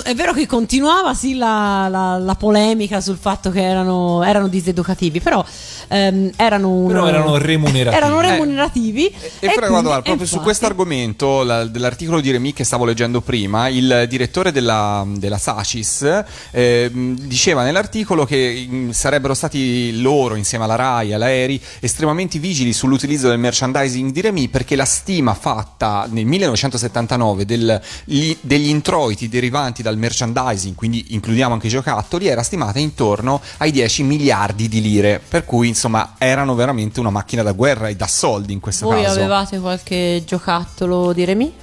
è vero che continuava sì la, la- la polemica sul fatto che erano, erano diseducativi, però ehm, erano, Però erano remunerativi. erano Eh. remunerativi. E, e fra- quindi, guarda, proprio su infatti- questo argomento la- dell'articolo di Remy che stavo leggendo prima, il direttore della, della Sacis ehm, diceva nell'articolo che mm, sarebbero stati loro, insieme alla RAI e all'Aeri, estremamente vigili sull'utilizzo del merchandising di Remy perché la stima fatta nel 1979 del- gli- degli introiti derivanti dal merchandising, quindi includiamo anche i giocattoli, era stimata intorno ai 10 miliardi di lire, per cui insomma erano veramente una macchina da guerra e da soldi in questo Voi caso. avevate qualche giocattolo di Remy?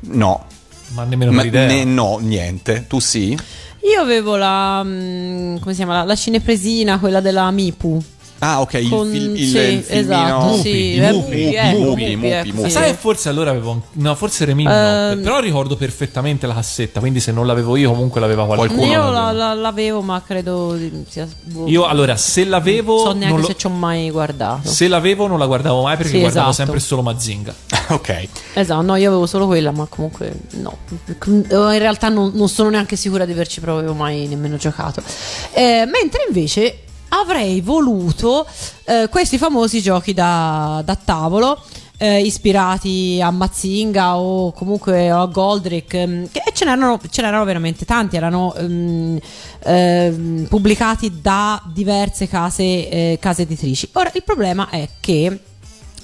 No, Ma nemmeno Ma- per idea. ne- no, niente. Tu sì? Io avevo la. mm, come si chiama? La, la cinepresina, quella della Mipu. Ah, ok, il, Con- fil- il, sì, il filmino. esatto, Mupi, sì, i eh, Mupi, Mupi, Mupi, Mupi, Mupi, Mupi. sì. Sai, forse allora avevo. No, forse Remy no. Ehm, Però ricordo perfettamente la cassetta. Quindi se non l'avevo io, comunque l'aveva qualcuno. Io la- la- l'avevo, ma credo di- sia. boh, Io allora, se l'avevo. non so neanche non lo- se ci ho mai guardato. Se l'avevo non la guardavo mai perché Sì, guardavo esatto. sempre solo Mazinga. ok. Esatto, no, io avevo solo quella, ma comunque no. In realtà non, non sono neanche sicura di averci proprio mai nemmeno giocato. Eh, mentre invece avrei voluto eh, questi famosi giochi da, da tavolo. eh, ispirati a Mazinga o comunque a Goldrick ehm, che ce n'erano, ce n'erano veramente tanti erano ehm, ehm, pubblicati da diverse case, eh, case editrici ora il problema è che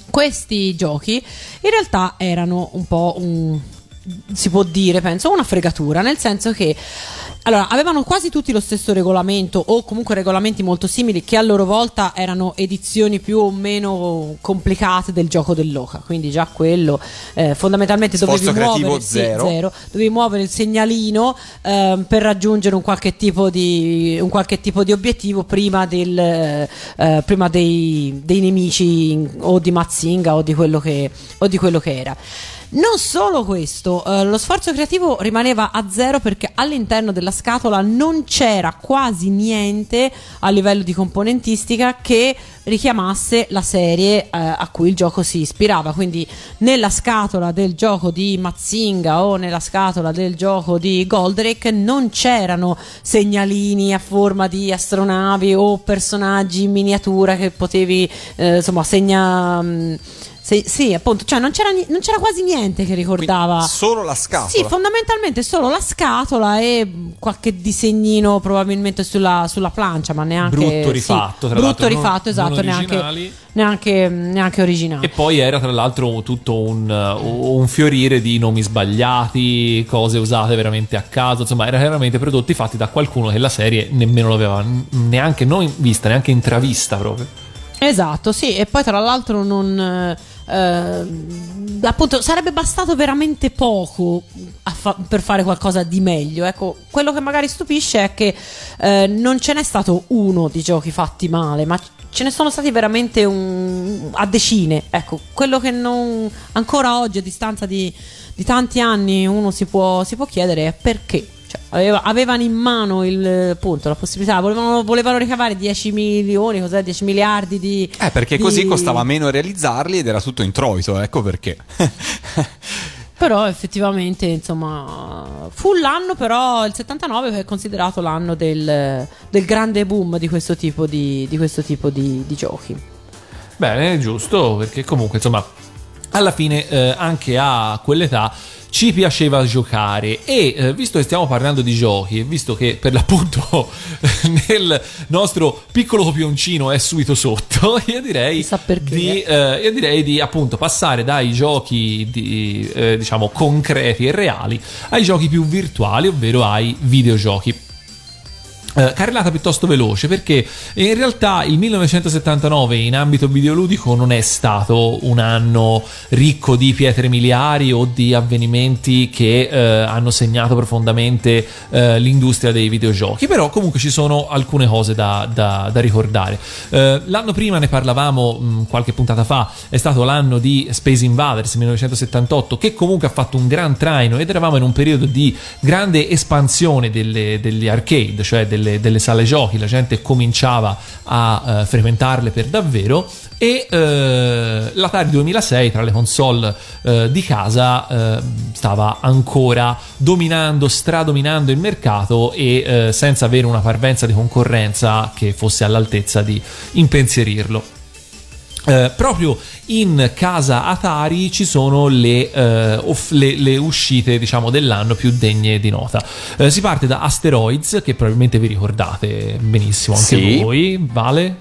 questi giochi in realtà erano un po' un si può dire, penso, una fregatura, nel senso che allora, avevano quasi tutti lo stesso regolamento o comunque regolamenti molto simili che a loro volta erano edizioni più o meno complicate del gioco dell'oca, quindi già quello eh, fondamentalmente Sforzo dovevi muovere, sì, zero. zero, dovevi muovere il segnalino ehm, per raggiungere un qualche tipo di, un qualche tipo di obiettivo prima, del, eh, eh, prima dei, dei nemici o di Mazinga o di quello che, o di quello che era. Non solo questo, eh, lo sforzo creativo rimaneva a zero perché all'interno della scatola non c'era quasi niente a livello di componentistica che richiamasse la serie eh, a cui il gioco si ispirava. Quindi nella scatola del gioco di Mazinga o nella scatola del gioco di Goldrake non c'erano segnalini a forma di astronavi o personaggi in miniatura che potevi eh, insomma segna. Sì, sì, appunto, cioè non c'era, non c'era quasi niente che ricordava. Quindi solo la scatola. Sì, fondamentalmente solo la scatola e qualche disegnino probabilmente sulla, sulla plancia, ma neanche Brutto sì, rifatto, tra brutto l'altro, non- rifatto, esatto, non neanche, originali. neanche, neanche originale. E poi era tra l'altro tutto un, uh, un fiorire di nomi sbagliati, cose usate veramente a caso. Insomma, erano veramente prodotti fatti da qualcuno che la serie nemmeno l'aveva neanche non vista, neanche intravista proprio. Esatto, sì, e poi tra l'altro non... eh, appunto sarebbe bastato veramente poco fa- per fare qualcosa di meglio. Ecco quello che magari stupisce è che eh, non ce n'è stato uno di giochi fatti male ma ce ne sono stati veramente un, a decine. Ecco quello che non ancora oggi a distanza di, di tanti anni uno si può, si può chiedere è perché cioè, aveva- avevano in mano il appunto la possibilità, volevano, volevano ricavare 10 milioni, cos'è? 10 miliardi di. Eh, perché di- così costava meno realizzarli ed era tutto introito, ecco perché. Però effettivamente, insomma, fu l'anno, però il 79 che è considerato l'anno del, del grande boom di questo tipo di, di questo tipo di, di giochi. Bene, giusto, perché comunque, insomma, alla fine eh, anche a quell'età ci piaceva giocare e eh, visto che stiamo parlando di giochi e visto che per l'appunto nel nostro piccolo copioncino è subito sotto, io direi di, eh, io direi di appunto passare dai giochi di, eh, diciamo concreti e reali ai giochi più virtuali, ovvero ai videogiochi. Eh, carrellata piuttosto veloce perché in realtà il 1979 in ambito videoludico non è stato un anno ricco di pietre miliari o di avvenimenti che eh, hanno segnato profondamente eh, l'industria dei videogiochi. Però comunque ci sono alcune cose da, da- da ricordare. Eh, l'anno prima ne parlavamo mh, qualche puntata fa è stato l'anno di Space Invaders 1978 che comunque ha fatto un gran traino ed eravamo in un periodo di grande espansione delle- degli arcade cioè delle, delle sale giochi la gente cominciava a eh, frequentarle per davvero e eh, l'Atari 2006 tra le console eh, di casa eh, stava ancora dominando, stradominando il mercato e eh, senza avere una parvenza di concorrenza che fosse all'altezza di impensierirlo. Eh, proprio in casa Atari ci sono le, eh, off- le- le uscite diciamo dell'anno più degne di nota Eh, si parte da Asteroids che probabilmente vi ricordate benissimo anche Sì. voi Vale?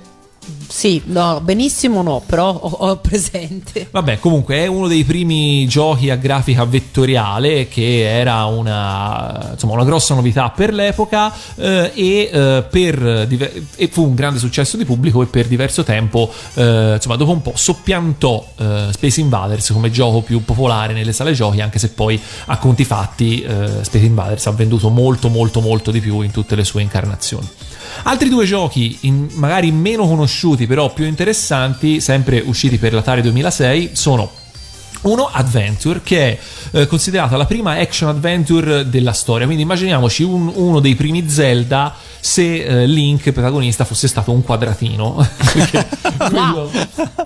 Sì, no, benissimo no, però ho, ho presente. Vabbè, comunque è uno dei primi giochi a grafica vettoriale che era una, insomma, una grossa novità per l'epoca eh, e, eh, per e fu un grande successo di pubblico e per diverso tempo, eh, insomma, dopo un po' soppiantò eh, Space Invaders come gioco più popolare nelle sale giochi, anche se poi a conti fatti eh, Space Invaders ha venduto molto molto molto di più in tutte le sue incarnazioni. Altri due giochi, in- magari meno conosciuti, però più interessanti, sempre usciti per l'Atari 2006, sono uno, Adventure, che è eh, considerata la prima action adventure della storia. Quindi immaginiamoci un- uno dei primi Zelda se eh, Link, protagonista, fosse stato un quadratino. Quello,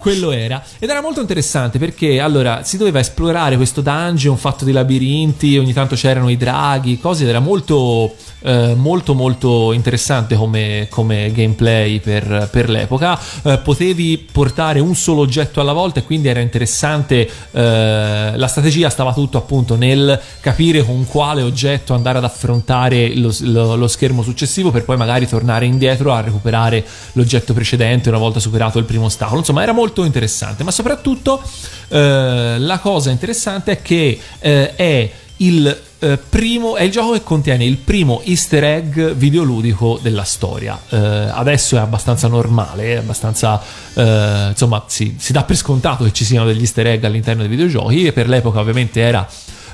quello era. Ed era molto interessante perché allora si doveva esplorare questo dungeon fatto di labirinti, ogni tanto c'erano i draghi, cose, ed era molto, eh, molto, molto interessante come, come gameplay per, per l'epoca. Eh, potevi portare un solo oggetto alla volta e quindi era interessante. Eh, la strategia stava tutto appunto nel capire con quale oggetto andare ad affrontare lo, lo- lo schermo successivo per poi magari tornare indietro a recuperare l'oggetto precedente una volta superato il primo ostacolo. Insomma, era molto interessante, ma soprattutto eh, la cosa interessante è che eh, è il eh, primo è il gioco che contiene il primo easter egg videoludico della storia. Eh, adesso è abbastanza normale, è abbastanza eh, insomma, si, si dà per scontato che ci siano degli easter egg all'interno dei videogiochi e per l'epoca ovviamente era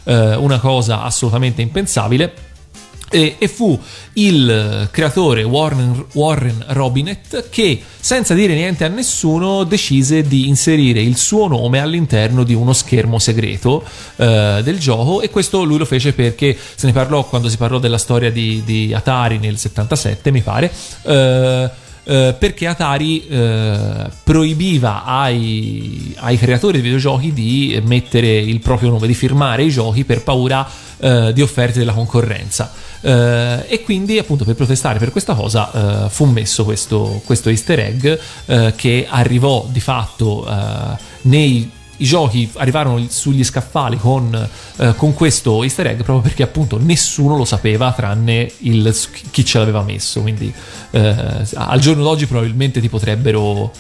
eh, una cosa assolutamente impensabile. E, e fu il creatore Warren, Warren Robinet che senza dire niente a nessuno decise di inserire il suo nome all'interno di uno schermo segreto eh, del gioco e questo lui lo fece perché se ne parlò quando si parlò della storia di, di Atari nel 77 mi pare eh, eh, perché Atari eh, proibiva ai, ai creatori di videogiochi di mettere il proprio nome, di firmare i giochi per paura eh, di offerte della concorrenza. Eh, e quindi appunto per protestare per questa cosa eh, fu messo questo, questo easter egg eh, che arrivò di fatto eh, nei i giochi arrivarono sugli scaffali con, eh, con questo easter egg proprio perché appunto nessuno lo sapeva tranne il- chi ce l'aveva messo. Quindi eh, al giorno d'oggi probabilmente ti potrebbero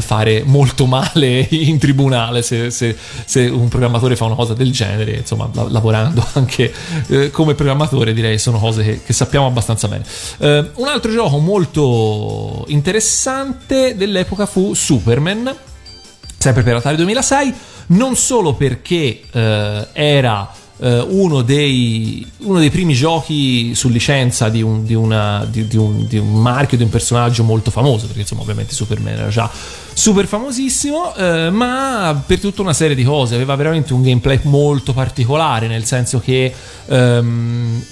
fare molto male in tribunale se, se- se un programmatore fa una cosa del genere insomma la- lavorando anche eh, come programmatore direi sono cose che, che sappiamo abbastanza bene. Eh, un altro gioco molto interessante dell'epoca fu Superman sempre per Atari 2006, non solo perché eh, era eh, uno, dei, uno dei primi giochi su licenza di un, di, una- di- di un, un marchio, di un personaggio molto famoso, perché insomma ovviamente Superman era già super famosissimo, eh, ma per tutta una serie di cose, aveva veramente un gameplay molto particolare, nel senso che... ehm,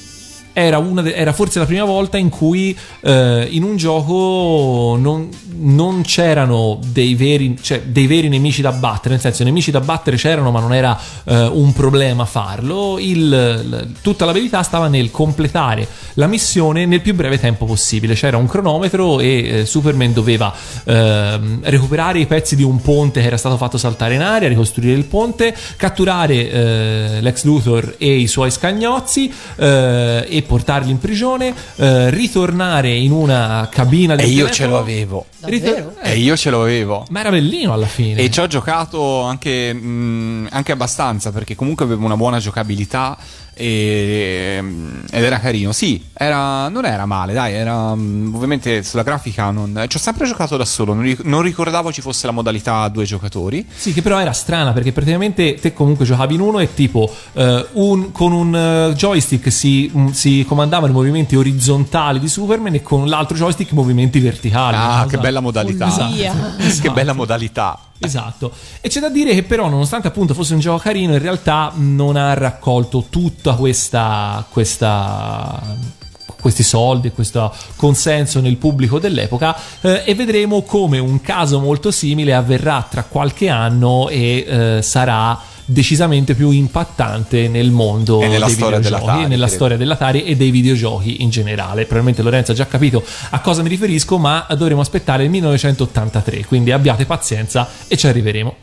era, de- era forse la prima volta in cui eh, in un gioco non, non c'erano dei veri, cioè, dei veri nemici da battere, nel senso nemici da battere c'erano ma non era eh, un problema farlo, Il- l- tutta l'abilità stava nel completare la missione nel più breve tempo possibile, c'era un cronometro e eh, Superman doveva ehm, recuperare i pezzi di un ponte che era stato fatto saltare in aria, ricostruire il ponte, catturare eh, Lex Luthor e i suoi scagnozzi eh, e portarli in prigione, eh, ritornare in una cabina E del io telefono. ce l'avevo. Davvero? E io ce l'avevo. Ma era bellino alla fine. E ci ho giocato anche, mh, anche abbastanza perché comunque avevo una buona giocabilità. E- ed era carino. Sì, era- non era male, dai, era mm, ovviamente sulla grafica non ci ho sempre giocato da solo, non, ric- non ricordavo ci fosse la modalità a due giocatori. Sì, che però era strana perché praticamente te comunque giocavi in uno e tipo eh, un- con un eh, joystick si, mm, si comandavano i movimenti orizzontali di Superman e con l'altro joystick i movimenti verticali. Ah, che bella modalità. Che Esatto. bella modalità. Esatto. E c'è da dire che però nonostante appunto fosse un gioco carino, in realtà non ha raccolto tutta questa questa questi soldi questo consenso nel pubblico dell'epoca eh, e vedremo come un caso molto simile avverrà tra qualche anno e eh, sarà decisamente più impattante nel mondo E nella dei storia videogiochi dell'Atari, e nella storia dell'Atari e dei videogiochi in generale. Probabilmente Lorenzo ha già capito a cosa mi riferisco, ma dovremo aspettare il 1983, quindi abbiate pazienza e ci arriveremo.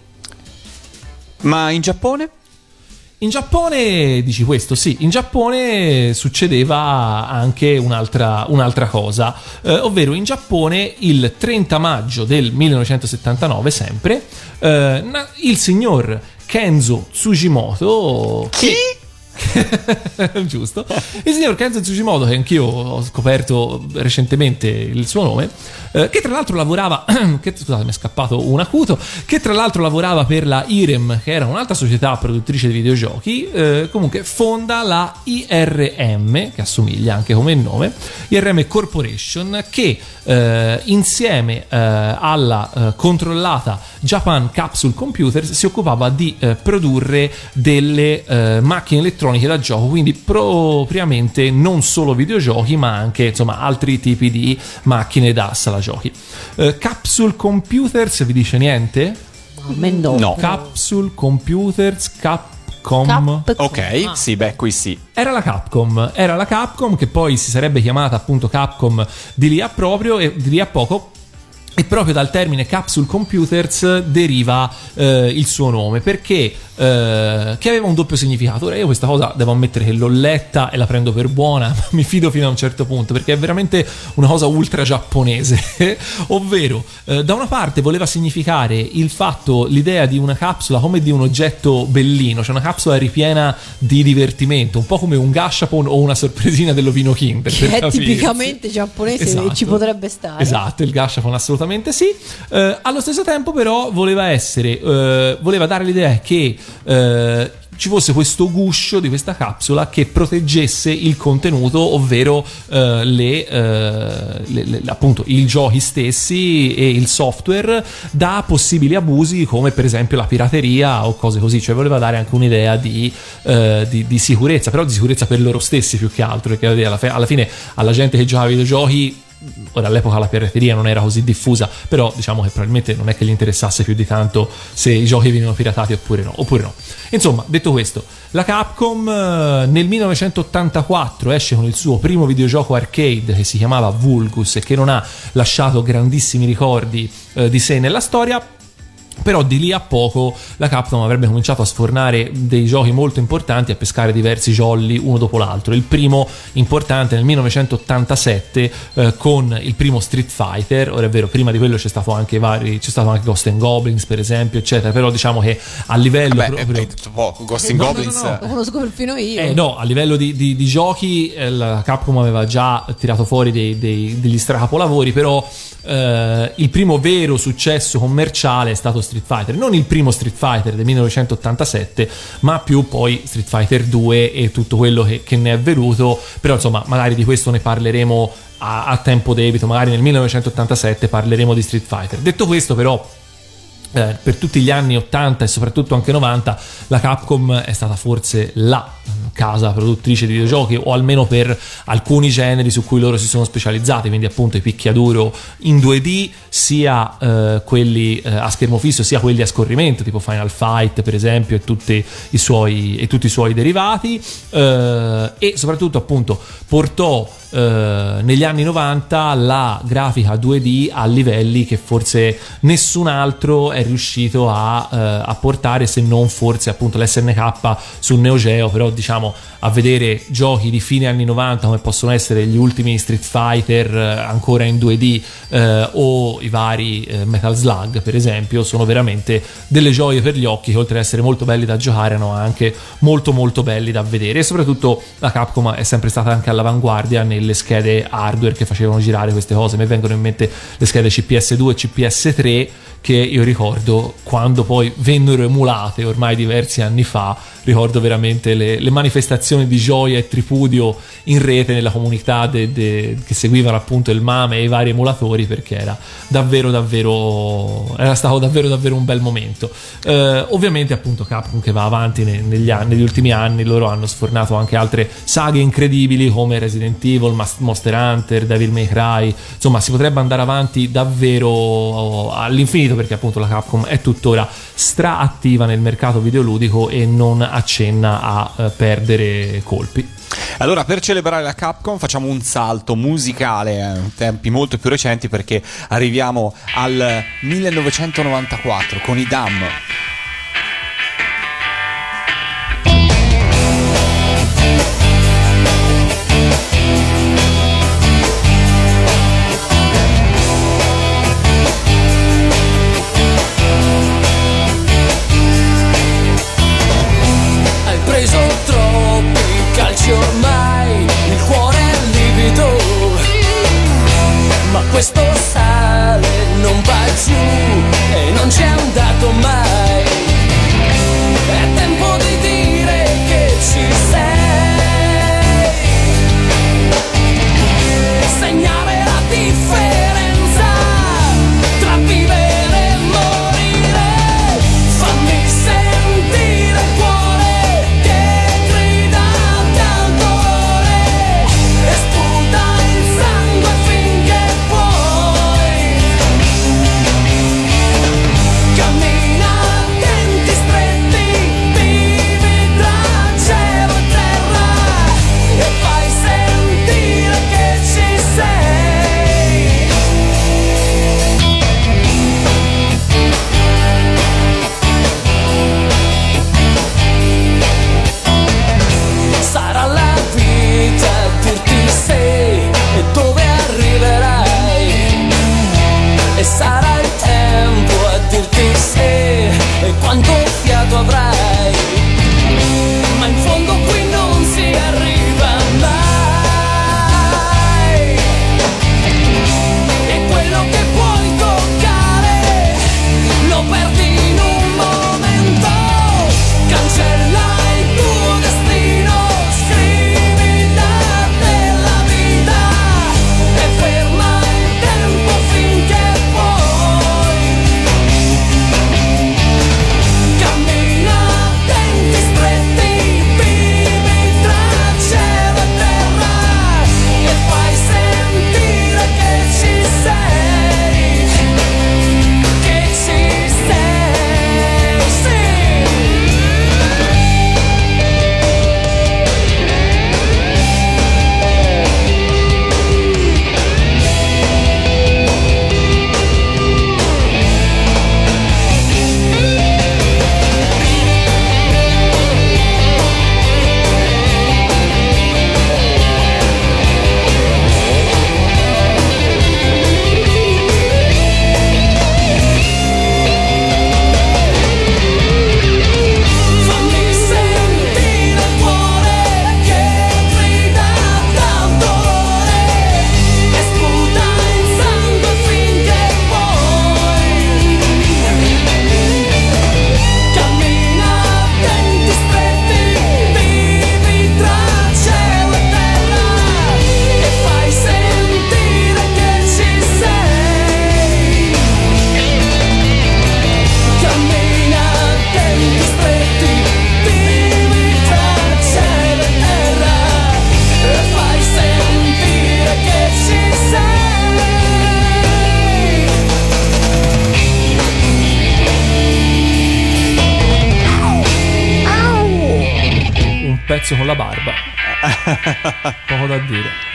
Ma in Giappone? In Giappone, dici questo, sì, in Giappone succedeva anche un'altra, un'altra cosa, eh, ovvero in Giappone il 30 maggio del 1979 sempre, eh, il signor Kenzo Tsujimoto... Chi? Giusto. Il signor Kenzo Tsujimoto, che anch'io ho scoperto recentemente il suo nome, eh, che tra l'altro lavorava, che, scusate mi è scappato un acuto, che tra l'altro lavorava per la IREM, che era un'altra società produttrice di videogiochi, eh, comunque fonda la IRM, che assomiglia anche come nome, IRM Corporation, che eh, insieme eh, alla eh, controllata Japan Capsule Computers si occupava di eh, produrre delle macchine elettroniche da gioco, quindi propriamente non solo videogiochi, ma anche insomma altri tipi di macchine da sala giochi. Eh, Capsule Computers vi dice niente? No. No. Capsule Computers Capcom Cap- Ok, Ah. sì, beh, qui sì. era la Capcom, era la Capcom che poi si sarebbe chiamata appunto Capcom di lì a proprio e di lì a poco. E proprio dal termine Capsule Computers deriva eh, il suo nome perché eh, che aveva un doppio significato. Ora io questa cosa devo ammettere che l'ho letta e la prendo per buona, ma mi fido fino a un certo punto perché è veramente una cosa ultra giapponese. Ovvero, eh, da una parte voleva significare il fatto, l'idea di una capsula come di un oggetto bellino, cioè una capsula ripiena di divertimento, un po' come un gashapon o una sorpresina dell'ovino Kinder. Che per è capirsi. tipicamente giapponese Esatto. ci potrebbe stare. Esatto, il gashapon assolutamente sì. Eh, allo stesso tempo, però, voleva essere, eh, voleva dare l'idea che eh, ci fosse questo guscio di questa capsula che proteggesse il contenuto, ovvero eh, le, eh, le- le- appunto i giochi stessi e il software da possibili abusi come per esempio la pirateria o cose così, cioè voleva dare anche un'idea di, eh, di- di sicurezza, però di sicurezza per loro stessi più che altro, perché alla alla fine alla gente che giocava ai videogiochi ora all'epoca la pirateria non era così diffusa, però diciamo che probabilmente non è che gli interessasse più di tanto se i giochi venivano piratati oppure no. Oppure no. Insomma, detto questo, la Capcom eh, nel 1984 esce con il suo primo videogioco arcade che si chiamava Vulgus e che non ha lasciato grandissimi ricordi eh, di sé nella storia. Però di lì a poco la Capcom avrebbe cominciato a sfornare dei giochi molto importanti, a pescare diversi jolly uno dopo l'altro. Il primo importante nel 1987 eh, con il primo Street Fighter. Ora è vero, prima di quello c'è stato anche vari, c'è stato anche Ghost and Goblins, per esempio, eccetera. Però diciamo che a livello Vabbè, proprio. hai detto poco. Ghost in No, no, Goblins. no, no. Lo conosco perfino io. Eh, no, a livello di, di- di giochi eh, la Capcom aveva già tirato fuori dei- dei- degli stracapolavori, però eh, il primo vero successo commerciale è stato Street Fighter. Non il primo Street Fighter del 1987, ma più poi Street Fighter 2 e tutto quello che, che ne è venuto. Però insomma, magari di questo ne parleremo a, a tempo debito, magari nel 1987 parleremo di Street Fighter. Detto questo però... Eh, per tutti gli anni 80 e soprattutto anche 90 la Capcom è stata forse la casa produttrice di videogiochi o almeno per alcuni generi su cui loro si sono specializzati quindi appunto i picchiaduro in 2D sia eh, quelli eh, a schermo fisso sia quelli a scorrimento tipo Final Fight per esempio e tutti i suoi, e tutti i suoi derivati eh, e soprattutto appunto portò eh, negli anni 90 la grafica 2D a livelli che forse nessun altro è riuscito a, eh, a portare se non forse appunto l'SNK sul Neo Geo però diciamo a vedere giochi di fine anni 90 come possono essere gli ultimi Street Fighter eh, ancora in 2D eh, o i vari eh, Metal Slug per esempio sono veramente delle gioie per gli occhi che oltre ad essere molto belli da giocare erano anche molto molto belli da vedere. E soprattutto la Capcom è sempre stata anche all'avanguardia nelle schede hardware che facevano girare queste cose. Mi vengono in mente le schede CPS2 e CPS3 che io ricordo quando poi vennero emulate ormai diversi anni fa, ricordo veramente le, le manifestazioni di gioia e tripudio in rete nella comunità de- de- che seguivano appunto il MAME e i vari emulatori perché era davvero davvero era stato davvero davvero un bel momento. Eh, ovviamente appunto Capcom che va avanti ne- negli, anni, negli ultimi anni, loro hanno sfornato anche altre saghe incredibili come Resident Evil, Monster Hunter, Devil May Cry, insomma si potrebbe andare avanti davvero all'infinito perché appunto la Capcom è tuttora straattiva nel mercato videoludico e non accenna a eh, perdere colpi. Allora, per celebrare la Capcom facciamo un salto musicale eh, in tempi molto più recenti perché arriviamo al 1994 con i Dam. Questo sale non va giù e non c'è andato mai.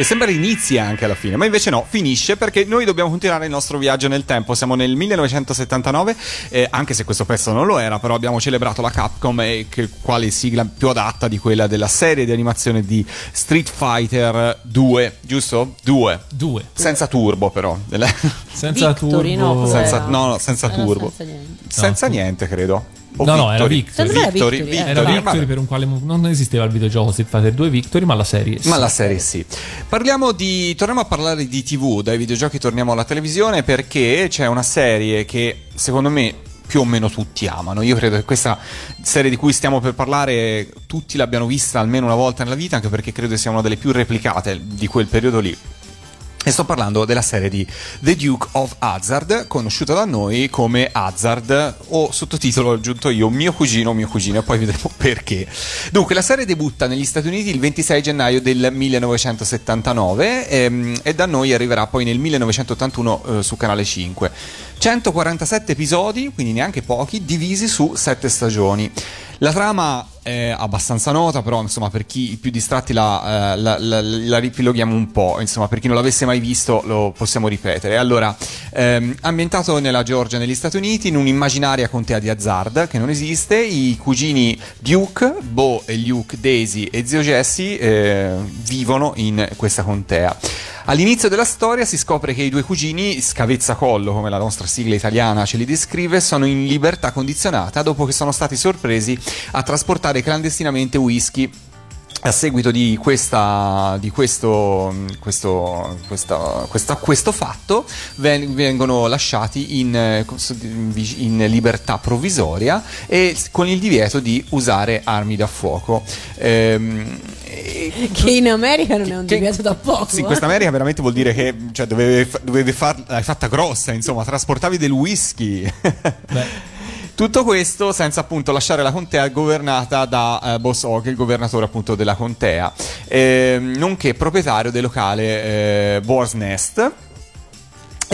Dire. E sembra inizia anche alla fine, ma invece no, finisce perché noi dobbiamo continuare il nostro viaggio nel tempo. Siamo nel 1979, eh, anche se questo pezzo non lo era, però abbiamo celebrato la Capcom e che, quale sigla più adatta di quella della serie di animazione di Street Fighter 2, giusto? 2. 2. Senza turbo però. Senza Victory, no, turbo. cos'era? senza, no, no, senza turbo. senza niente. Senza niente, credo. O No, no, era Victory. Victory. Victory, eh. Era Victory, Victory per un quale non esisteva il videogioco Street Fighter 2 Victory, ma la serie sì. Ma la serie sì. Parliamo di. Torniamo a parlare di TV, dai videogiochi torniamo alla televisione perché c'è una serie che secondo me più o meno tutti amano. Io credo che questa serie di cui stiamo per parlare tutti l'abbiano vista almeno una volta nella vita, anche perché credo sia una delle più replicate di quel periodo lì. E sto parlando della serie di The Duke of Hazard, conosciuta da noi come Hazard, o sottotitolo aggiunto io, mio cugino, mio cugino, e poi vedremo perché. Dunque, la serie debutta negli Stati Uniti il 26 gennaio del 1979 ehm, e da noi arriverà poi nel 1981 eh, su Canale 5. 147 episodi, quindi neanche pochi, divisi su 7 stagioni. La trama è abbastanza nota, però insomma per chi i più distratti la, eh, la, la- la ripiloghiamo un po', insomma per chi non l'avesse mai visto lo possiamo ripetere. Allora, ehm, ambientato nella Georgia negli Stati Uniti, in un'immaginaria contea di Hazard che non esiste, i cugini Duke, Bo e Luke, Daisy e zio Jesse eh, vivono in questa contea. All'inizio della storia si scopre che i due cugini, scavezzacollo come la nostra sigla italiana ce li descrive, sono in libertà condizionata dopo che sono stati sorpresi a trasportare clandestinamente whisky. A seguito di, questa, di questo, questo, questa- questo fatto ven- vengono lasciati in, in libertà provvisoria e con il divieto di usare armi da fuoco. Ehm, Che in America non è un divieto da poco. sì, eh. questa America veramente vuol dire che cioè, dovevi, dovevi far, l'hai fatta grossa, insomma, trasportavi del whisky. Beh, Tutto questo senza appunto lasciare la contea governata da eh, Boss Hogg, il governatore appunto della contea, ehm, nonché proprietario del locale eh, Boar's Nest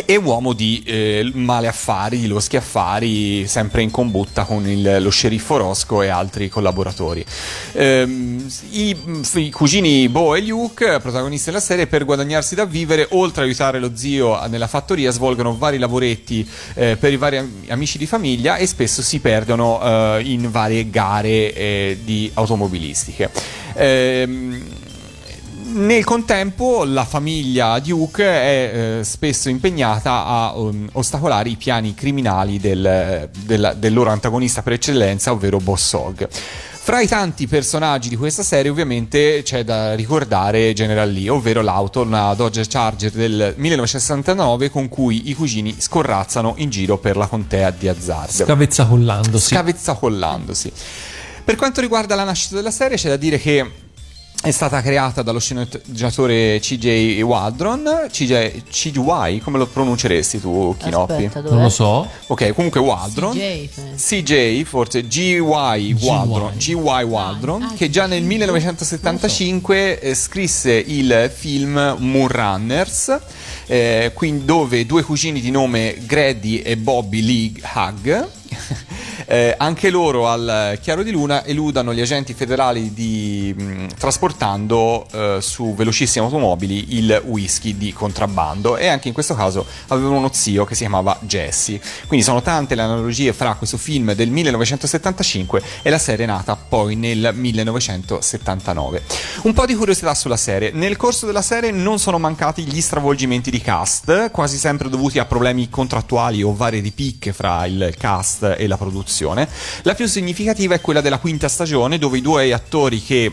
e uomo di eh, male affari, di loschi affari, sempre in combutta con il- lo sceriffo Rosco e altri collaboratori. Ehm, i, i cugini Bo e Luke, protagonisti della serie, per guadagnarsi da vivere, oltre a aiutare lo zio nella fattoria, svolgono vari lavoretti eh, per i vari am- amici di famiglia e spesso si perdono eh, in varie gare eh, di automobilistiche. Ehm, nel contempo la famiglia Duke è eh, spesso impegnata a um, ostacolare i piani criminali del, del- del loro antagonista per eccellenza, ovvero Boss Hogg. Fra i tanti personaggi di questa serie ovviamente c'è da ricordare General Lee, ovvero l'auto, una Dodge Charger del 1969 con cui i cugini scorrazzano in giro per la contea di Hazard scavezzacollandosi. scavezzacollandosi. Per quanto riguarda la nascita della serie, c'è da dire che è stata creata dallo sceneggiatore CJ Waldron. CJ, CGY, come lo pronunceresti tu, Kinoppi? Aspetta, dov'è? non lo so. Ok, comunque Waldron. CJ. CJ, forse GY Waldron, GY Waldron, Ah, che già nel sì. 1975 eh, scrisse il film Moonrunners, eh, quindi dove due cugini di nome Grady e Bobby Lee Hug, eh, anche loro al chiaro di luna eludano gli agenti federali di, mh, trasportando eh, su velocissime automobili il whisky di contrabbando e anche in questo caso avevano uno zio che si chiamava Jesse. Quindi sono tante le analogie fra questo film del 1975 e la serie nata poi nel 1979. Un po' di curiosità sulla serie. Nel corso della serie non sono mancati gli stravolgimenti di cast, quasi sempre dovuti a problemi contrattuali o varie ripicche fra il cast e la produzione. La più significativa è quella della quinta stagione, dove i due attori che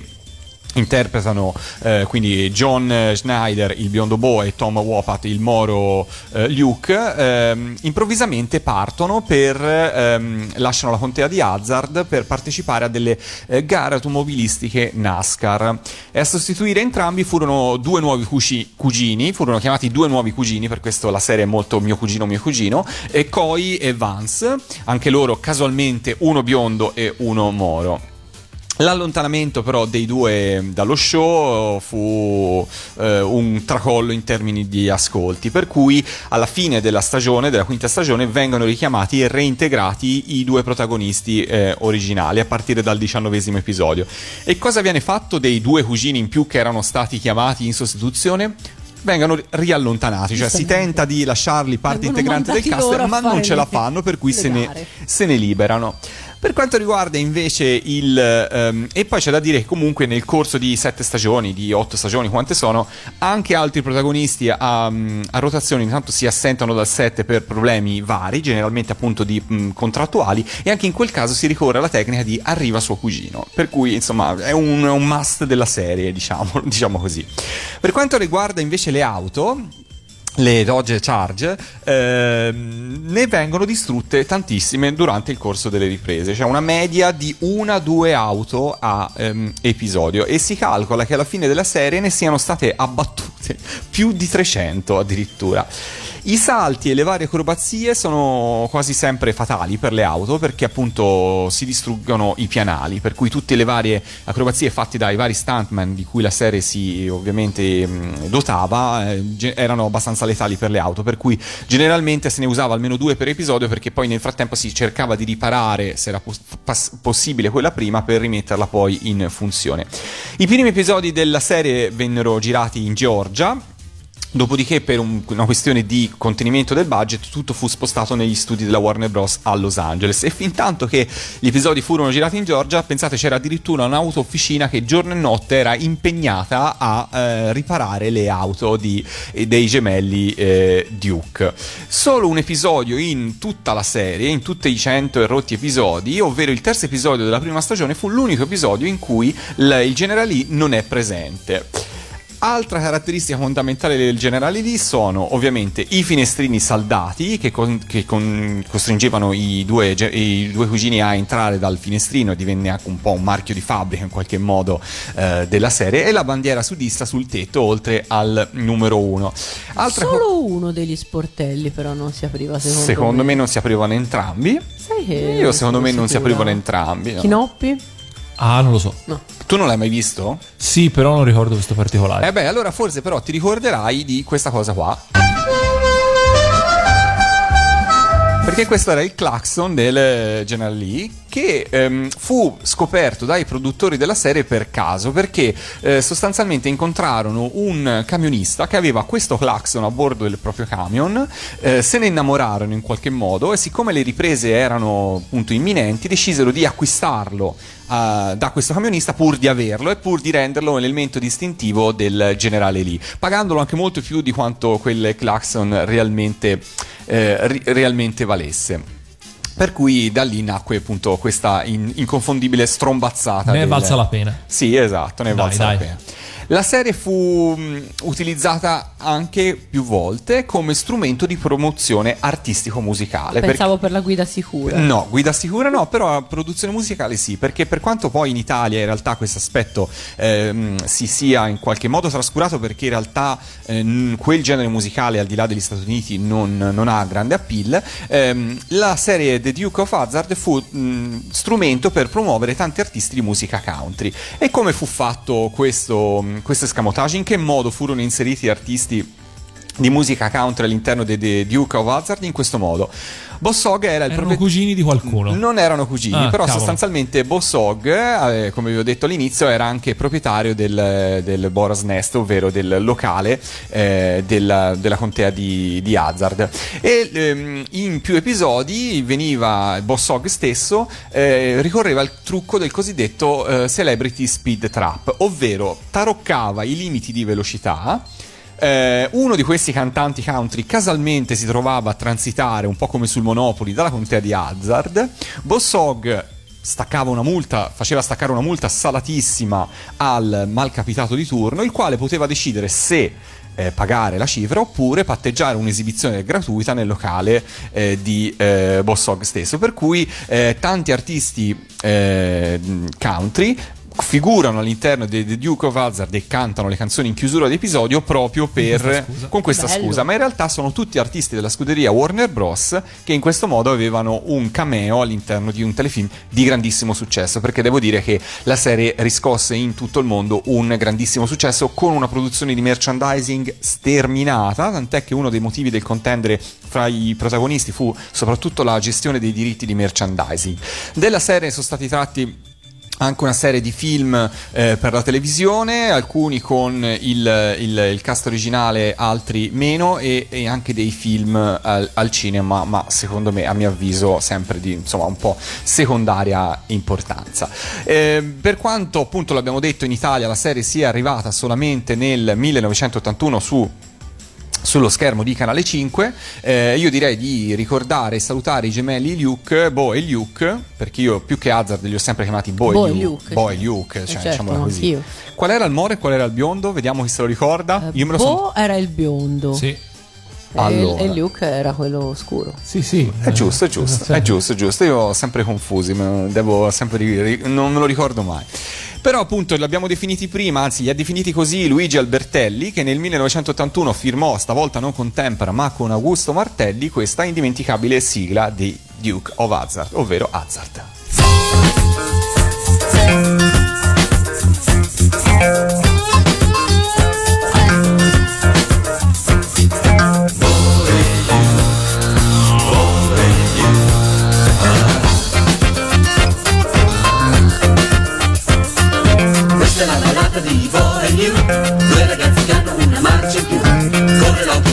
interpretano eh, quindi John Schneider, il biondo Bo e Tom Wopat, il moro eh, Luke, ehm, improvvisamente partono per ehm, lasciano la contea di Hazard per partecipare a delle eh, gare automobilistiche NASCAR e a sostituire entrambi furono due nuovi cuci- cugini, furono chiamati due nuovi cugini, per questo la serie è molto mio cugino mio cugino, e Coy e Vance, anche loro casualmente uno biondo e uno moro. L'allontanamento però dei due dallo show fu eh, un tracollo in termini di ascolti, per cui alla fine della stagione, della quinta stagione, vengono richiamati e reintegrati i due protagonisti eh, originali a partire dal diciannovesimo episodio. E cosa viene fatto dei due cugini in più che erano stati chiamati in sostituzione? Vengono riallontanati, cioè si tenta di lasciarli parte integrante del cast, ma non ce la fanno, per cui se ne, se ne liberano. Per quanto riguarda invece il... ehm, e poi c'è da dire che comunque nel corso di sette stagioni, di otto stagioni, quante sono, anche altri protagonisti a, a rotazione intanto si assentano dal set per problemi vari, generalmente appunto di mm, contrattuali, e anche in quel caso si ricorre alla tecnica di arriva suo cugino. Per cui insomma è un, un must della serie, diciamo, diciamo così. Per quanto riguarda invece le auto, le Dodge Charge ehm, ne vengono distrutte tantissime durante il corso delle riprese, cioè una media di una due auto a ehm, episodio e si calcola che alla fine della serie ne siano state abbattute più di 300 addirittura. I salti e le varie acrobazie sono quasi sempre fatali per le auto perché appunto si distruggono i pianali, per cui tutte le varie acrobazie fatte dai vari stuntman di cui la serie si ovviamente dotava eh, erano abbastanza letali per le auto, per cui generalmente se ne usava almeno due per episodio perché poi nel frattempo si cercava di riparare se era pos- pas- possibile quella prima per rimetterla poi in funzione. I primi episodi della serie vennero girati in Georgia. Dopodiché, per un- una questione di contenimento del budget, tutto fu spostato negli studi della Warner Bros. a Los Angeles. E fin tanto che gli episodi furono girati in Georgia, pensate c'era addirittura un'auto officina che giorno e notte era impegnata a eh, riparare le auto di- eh, dei gemelli eh, Duke. Solo un episodio in tutta la serie, in tutti i 100 e rotti episodi, ovvero il terzo episodio della prima stagione, fu l'unico episodio in cui l- il generale Lee non è presente. Altra caratteristica fondamentale del generale Lee sono ovviamente i finestrini saldati che, con- che con- costringevano i due, i due cugini a entrare dal finestrino e divenne anche un po' un marchio di fabbrica in qualche modo eh, della serie e la bandiera sudista sul tetto oltre al numero uno. Altra co- Solo uno degli sportelli però non si apriva secondo, secondo me non si aprivano entrambi. Sai che Io secondo me non si aprivano entrambi. no. Chinoppi? Ah, non lo so. Tu non l'hai mai visto? Sì, però non ricordo questo particolare. Eh beh, allora forse però ti ricorderai di questa cosa qua. Perché questo era il clacson del eh, General Lee che ehm, fu scoperto dai produttori della serie per caso perché eh, sostanzialmente incontrarono un camionista che aveva questo clacson a bordo del proprio camion, eh, se ne innamorarono in qualche modo e siccome le riprese erano appunto imminenti decisero di acquistarlo eh, da questo camionista pur di averlo e pur di renderlo un elemento distintivo del generale Lee, pagandolo anche molto più di quanto quel clacson realmente, eh, ri- realmente valesse. Per cui da lì nacque appunto questa in- inconfondibile strombazzata. Ne del- valsa la pena. Sì, esatto, ne Dai, valsa la dai. pena. La serie fu mh, utilizzata anche più volte come strumento di promozione artistico-musicale. perché- Pensavo per la guida sicura. No, guida sicura no, però produzione musicale sì, perché per quanto poi in Italia in realtà questo aspetto ehm, si sia in qualche modo trascurato perché in realtà ehm, quel genere musicale al di là degli Stati Uniti non, non ha grande appeal, ehm, la serie The Duke of Hazzard fu mh, strumento per promuovere tanti artisti di musica country. E come fu fatto questo, questo escamotage? In che modo furono inseriti artisti di musica country all'interno di Duke of Hazzard in questo modo. Boss Hogg era il Erano proprietario. cugini di qualcuno. Non erano cugini, Ah, però cavolo. sostanzialmente Boss Hogg, eh, come vi ho detto all'inizio, era anche proprietario del, del Boras Nest, ovvero del locale eh, della, della contea di, di Hazard. E ehm, in più episodi veniva Boss Hogg stesso, eh, ricorreva al trucco del cosiddetto eh, Celebrity Speed Trap, ovvero taroccava i limiti di velocità. Eh, uno di questi cantanti country casualmente si trovava a transitare un po' come sul Monopoli dalla contea di Hazard. Boss Hogg staccava una multa, faceva staccare una multa salatissima al malcapitato di turno, il quale poteva decidere se eh, pagare la cifra oppure patteggiare un'esibizione gratuita nel locale eh, di eh, Boss Hogg stesso. Per cui eh, tanti artisti eh, country figurano all'interno di The Duke of Hazard e cantano le canzoni in chiusura d'episodio proprio per con questa Bello. scusa, ma in realtà sono tutti artisti della scuderia Warner Bros. che in questo modo avevano un cameo all'interno di un telefilm di grandissimo successo, perché devo dire che la serie riscosse in tutto il mondo un grandissimo successo con una produzione di merchandising sterminata, tant'è che uno dei motivi del contendere fra i protagonisti fu soprattutto la gestione dei diritti di merchandising. Della serie sono stati tratti anche una serie di film eh, per la televisione, alcuni con il, il- il cast originale, altri meno, e, e anche dei film al, al cinema, ma secondo me, a mio avviso, sempre di insomma un po' secondaria importanza. Eh, per quanto appunto l'abbiamo detto in Italia, la serie sia arrivata solamente nel 1981 su sullo schermo di Canale 5. Eh, io direi di ricordare e salutare i gemelli Luke, Bo e Luke, perché io più che Hazard li ho sempre chiamati Bo, Bo e Luke. Luke, Bo e Luke, Eh, cioè, certo, diciamola così. anch'io. Qual era il moro e qual era il biondo? Vediamo chi se lo ricorda. Io me lo Bo sono. era il biondo Sì. e, Allora. e Luke era quello scuro. Sì, sì. È giusto, è giusto, è giusto, è giusto. Io ho sempre confusi, devo sempre ri- ri- non me lo ricordo mai. Però appunto li abbiamo definiti prima, anzi li ha definiti così Luigi Albertelli che nel 1981 firmò, stavolta non con Tempera ma con Augusto Martelli, questa indimenticabile sigla di Duke of Hazard, ovvero Hazard. Bo e Liu Due ragazzi che hanno una marcia in più. Corre l'auto,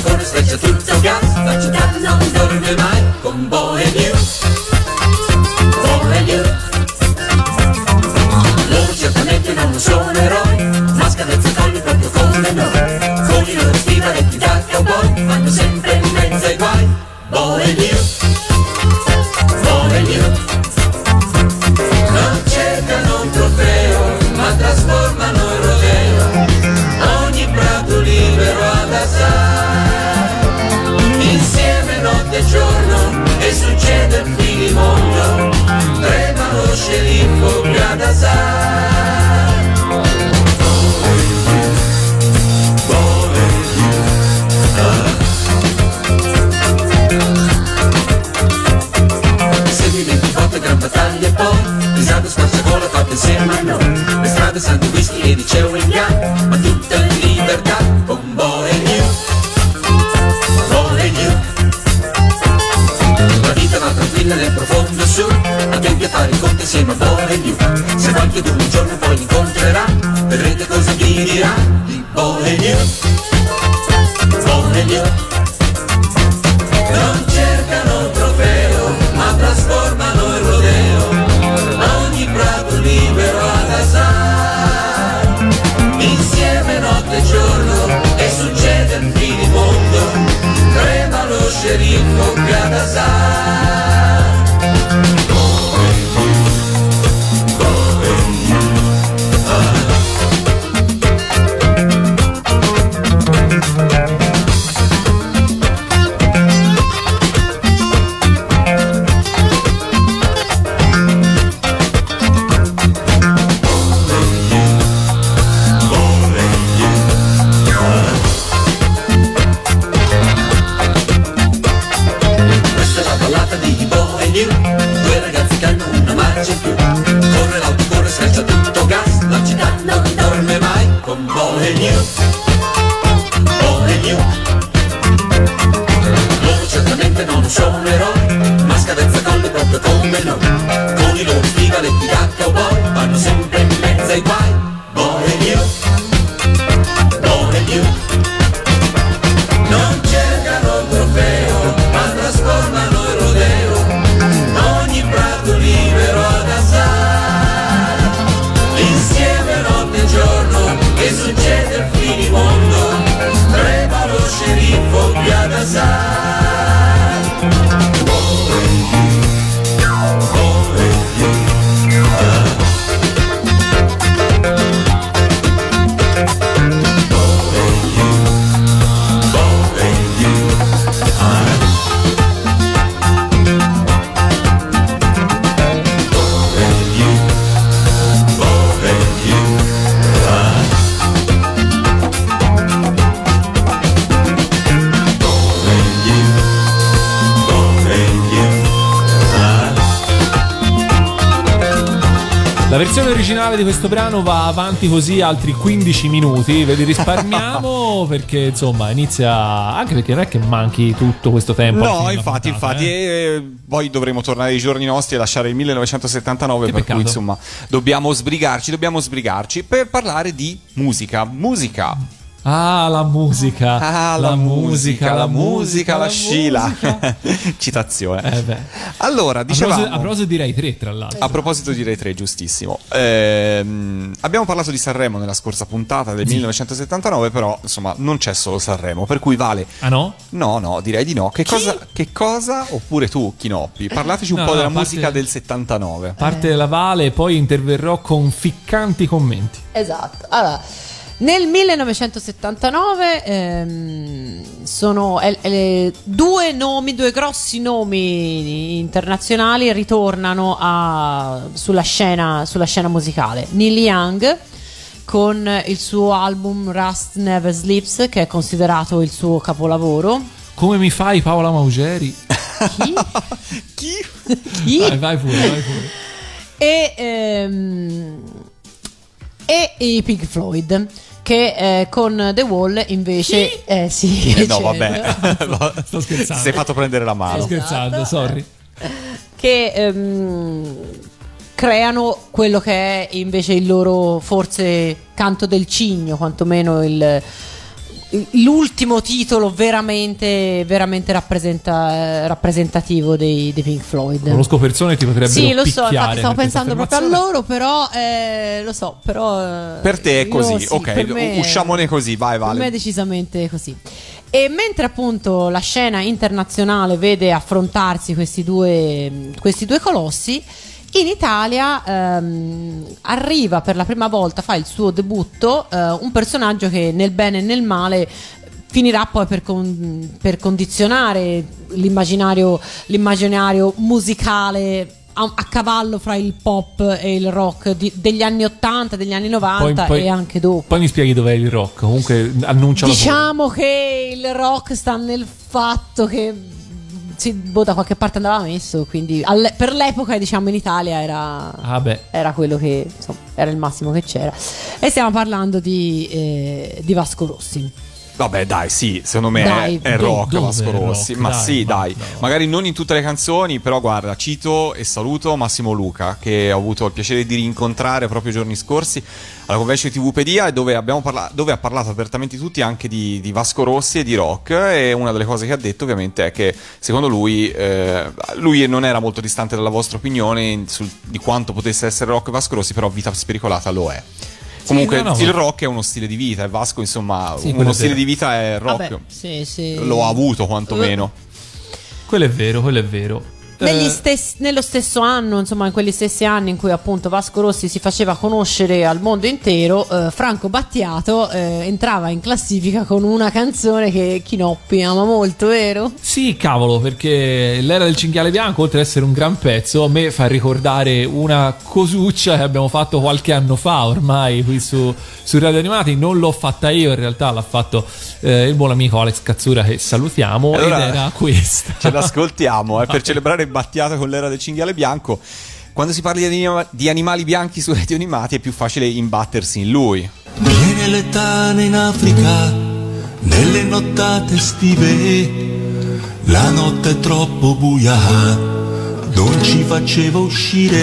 strade sanno whisky e di chewing gum Ma tutta in libertà con Bo e Liu Bo e Liu La vita va tranquilla nel profondo sud Attenti a fare i conti insieme a Bo e Liu Se qualcuno un giorno poi incontrerà Vedrete cosa vi dirà di Bo e Liu Bo e Liu questo brano va avanti così altri 15 minuti, ve li risparmiamo perché insomma inizia anche perché non è che manchi tutto questo tempo. No, infatti, puntata, infatti, eh. e poi dovremo tornare ai giorni nostri e lasciare il 1979, Che per peccato. cui insomma dobbiamo sbrigarci, dobbiamo sbrigarci per parlare di musica. Musica. Ah, la musica. Ah, la, musica, la musica, la scila. Citazione. Eh beh. Allora, A dicevamo... proposito, a proposito direi tre tra l'altro. A proposito di Rai 3, giustissimo. Ehm, abbiamo parlato di Sanremo nella scorsa puntata del 1979, però insomma non c'è solo Sanremo, per cui vale. Ah no? No, no, direi di no. Che cosa, che cosa, oppure tu, Chinoppi, parlateci un No, po' no, della parte- musica del 79. Parte della Vale e poi interverrò con ficcanti commenti. Esatto. Allora, nel 1979 ehm, sono eh, eh, due nomi, due grossi nomi internazionali ritornano a- sulla, scena, sulla scena musicale. Neil Young con il suo album Rust Never Sleeps, che è considerato il suo capolavoro. Come mi fai Paola Maugeri? Chi? Chi? Chi? Vai, vai pure, vai pure. e, ehm, e i Pink Floyd che eh, con The Wall invece eh, sì, Eh, no, vabbè. Sto scherzando. Ti sei fatto prendere la Sto mano. scherzando, sorry. che ehm, creano quello che è invece il loro forse canto del cigno quantomeno il l'ultimo titolo veramente veramente rappresenta- rappresentativo dei, dei Pink Floyd Conosco persone che ti potrebbero Sì, lo so, picchiare infatti stavo pensando proprio a loro, però eh, lo so, però eh, Per te è così, sì, ok, me- usciamone così, vai, Per me è Vale. decisamente così. E mentre appunto la scena internazionale vede affrontarsi questi due, questi due colossi, in Italia ehm, arriva per la prima volta, fa il suo debutto, eh, un personaggio che nel bene e nel male finirà poi per, con- per condizionare l'immaginario, l'immaginario musicale a, a cavallo fra il pop e il rock di- degli anni 80, degli anni 90 Poi- poi- e anche dopo. Poi mi spieghi dov'è il rock. Comunque annuncialo pure. Diciamo che il rock sta nel fatto che sì, boh, da qualche parte andava messo, quindi alle- per l'epoca diciamo in Italia era, Ah era quello che insomma, era il massimo che c'era. E stiamo parlando di, eh, di Vasco Rossi. Vabbè, dai, sì, secondo me Dai, è, è do- rock Vasco Rossi. rock? Ma Dai, sì, ma- dai. no. Magari non in tutte le canzoni, però guarda, cito e saluto Massimo Luca, che ho avuto il piacere di rincontrare proprio giorni scorsi alla convention di TVpedia dove, abbiamo parla- dove ha parlato apertamente tutti anche di, di Vasco Rossi e di rock. E una delle cose che ha detto, ovviamente, è che secondo lui, eh, lui non era molto distante dalla vostra opinione sul- di quanto potesse essere rock Vasco Rossi, però Vita Spericolata lo è. Comunque no, no, il rock è uno stile di vita e Vasco insomma Sì, uno stile vero. di vita è rock. Vabbè, sì, sì. Lo ha avuto quantomeno. Quello è vero, quello è vero. Negli Eh, stessi- nello stesso anno, insomma, in quegli stessi anni in cui appunto Vasco Rossi si faceva conoscere al mondo intero, eh, Franco Battiato eh, entrava in classifica con una canzone che Chinoppi ama molto, vero? Sì, cavolo, perché l'era del cinghiale bianco, oltre ad essere un gran pezzo, a me fa ricordare una cosuccia che abbiamo fatto qualche anno fa ormai qui su, su Radio Animati. Non l'ho fatta io, in realtà l'ha fatto eh, il buon amico Alex Cazzura, che salutiamo. Allora- ed era questa. Ce l'ascoltiamo eh, per celebrare Battiato con l'era del cinghiale bianco. Quando si parla di, anima- di animali bianchi su Radio Animati è più facile imbattersi in lui. Viene l'etane in Africa, nelle nottate estive, la notte è troppo buia, non ci faceva uscire,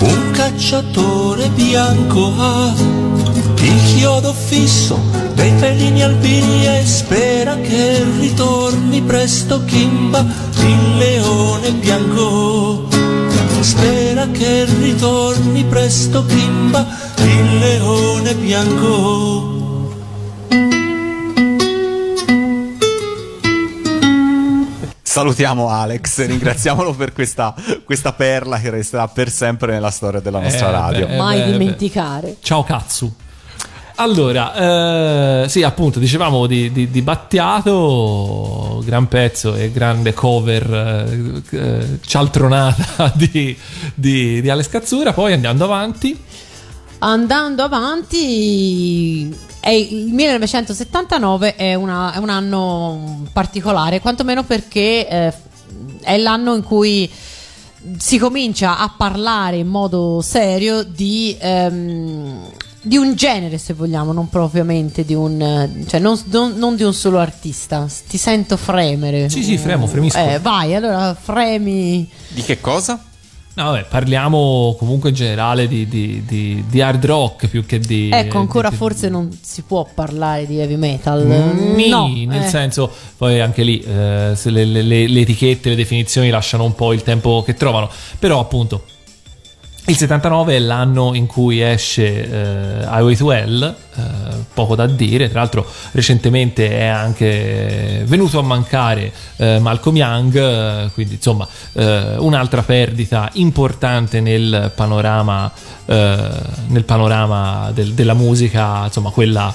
un cacciatore bianco il chiodo fisso dei felini albini e spera che ritorni presto Kimba, il leone bianco. Spera che ritorni presto Kimba, il leone bianco. Salutiamo Alex, ringraziamolo per questa, questa perla che resterà per sempre nella storia della nostra Eh, radio. beh, Mai beh, dimenticare. Ciao Cazzu. Allora, eh, sì, appunto, dicevamo di, di, di Battiato, gran pezzo e grande cover eh, eh, cialtronata di, di, di Alex Cazzura. Poi andando avanti, Andando avanti, il 1979 è, una- è un anno particolare, quantomeno perché eh, è l'anno in cui si comincia a parlare in modo serio di, ehm, di un genere, se vogliamo, non propriamente di un, eh, cioè non, non- non di un solo artista. Ti sento fremere. Sì, sì, fremo, fremisco. Eh, vai, allora fremi. Di che cosa? No, vabbè, parliamo comunque in generale di, di- di- di hard rock più che di. Ecco, ancora di- di- forse non si può parlare di heavy metal. Nì, no, nel eh. senso, poi anche lì eh, le, le- le- le etichette, le definizioni lasciano un po' il tempo che trovano. Però, appunto, il 79 è l'anno in cui esce eh, Highway to Hell, eh, poco da dire. Tra l'altro, recentemente è anche venuto a mancare eh, Malcolm Young, eh, quindi insomma, eh, un'altra perdita importante nel panorama, eh, nel panorama del- della musica, insomma, quella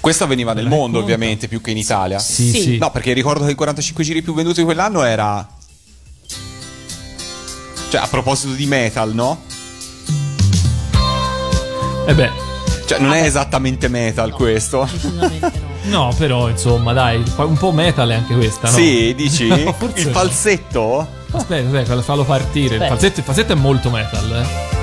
Questo avveniva nel mondo, ovviamente, più che in Italia. Sì, Sì. sì. No, perché ricordo che i 45 giri più venduti di quell'anno era. Cioè, a proposito di metal, no? Eh beh, Cioè, non è esattamente metal questo. No, però insomma, dai, un po' metal è anche questa, no? Sì, dici? No, forse Il no. falsetto? Aspetta, aspetta, fallo partire. Il Aspetta. falsetto, il falsetto è molto metal, eh.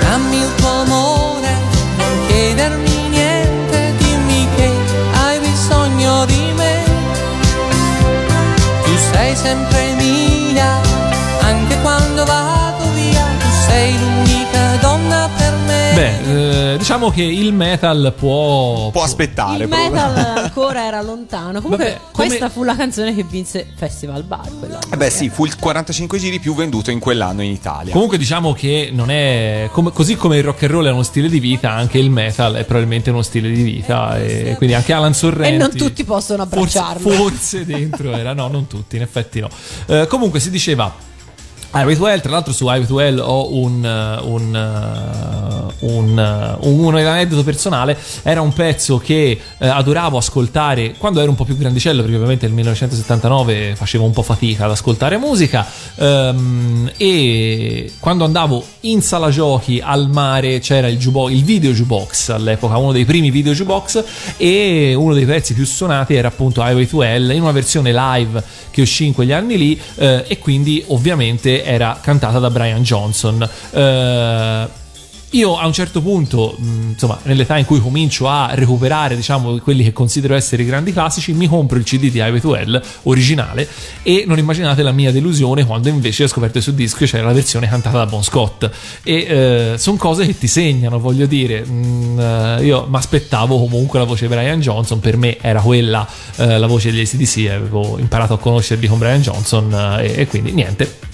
Dammi il tuo amore, non chiedermi niente, dimmi che hai bisogno di me. Tu sei sempre eh, diciamo che il metal può. Può aspettare. Il metal ancora era lontano. Comunque, Vabbè, come- questa fu la canzone che vinse Festival Bar. Eh beh, sì, fu il 45 giri più venduto in quell'anno in Italia. Comunque diciamo che non è come- così come il rock and roll è uno stile di vita, anche il metal è probabilmente uno stile di vita e quindi anche Alan Sorrenti E non tutti possono forse, abbracciarlo. forse dentro era no, non tutti, in effetti no. Eh, comunque si diceva Highway to Hell, tra l'altro su Highway to Hell ho un, eh, un, eh, eh, un, un aneddoto personale, era un pezzo che adoravo ascoltare quando ero un po' più grandicello, perché ovviamente nel 1979 facevo un po' fatica ad ascoltare musica ehm, e quando andavo in sala giochi al mare c'era il, jubo- il video jukebox all'epoca, uno dei primi video jukebox e uno dei pezzi più suonati era appunto Highway to Hell in una versione live che uscì in quegli anni lì e quindi ovviamente era cantata da Brian Johnson. Eh, io a un certo punto, mh, insomma, nell'età in cui comincio a recuperare, diciamo, quelli che considero essere i grandi classici, mi compro il CD di to Hell originale e non immaginate la mia delusione quando invece ho scoperto su disco c'era la versione cantata da Bon Scott. E sono cose che ti segnano, voglio dire. Mm, eh, io mi aspettavo comunque la voce di Brian Johnson, per me era quella eh, la voce degli ACDC, avevo imparato a conoscerli con Brian Johnson eh, e- e quindi niente.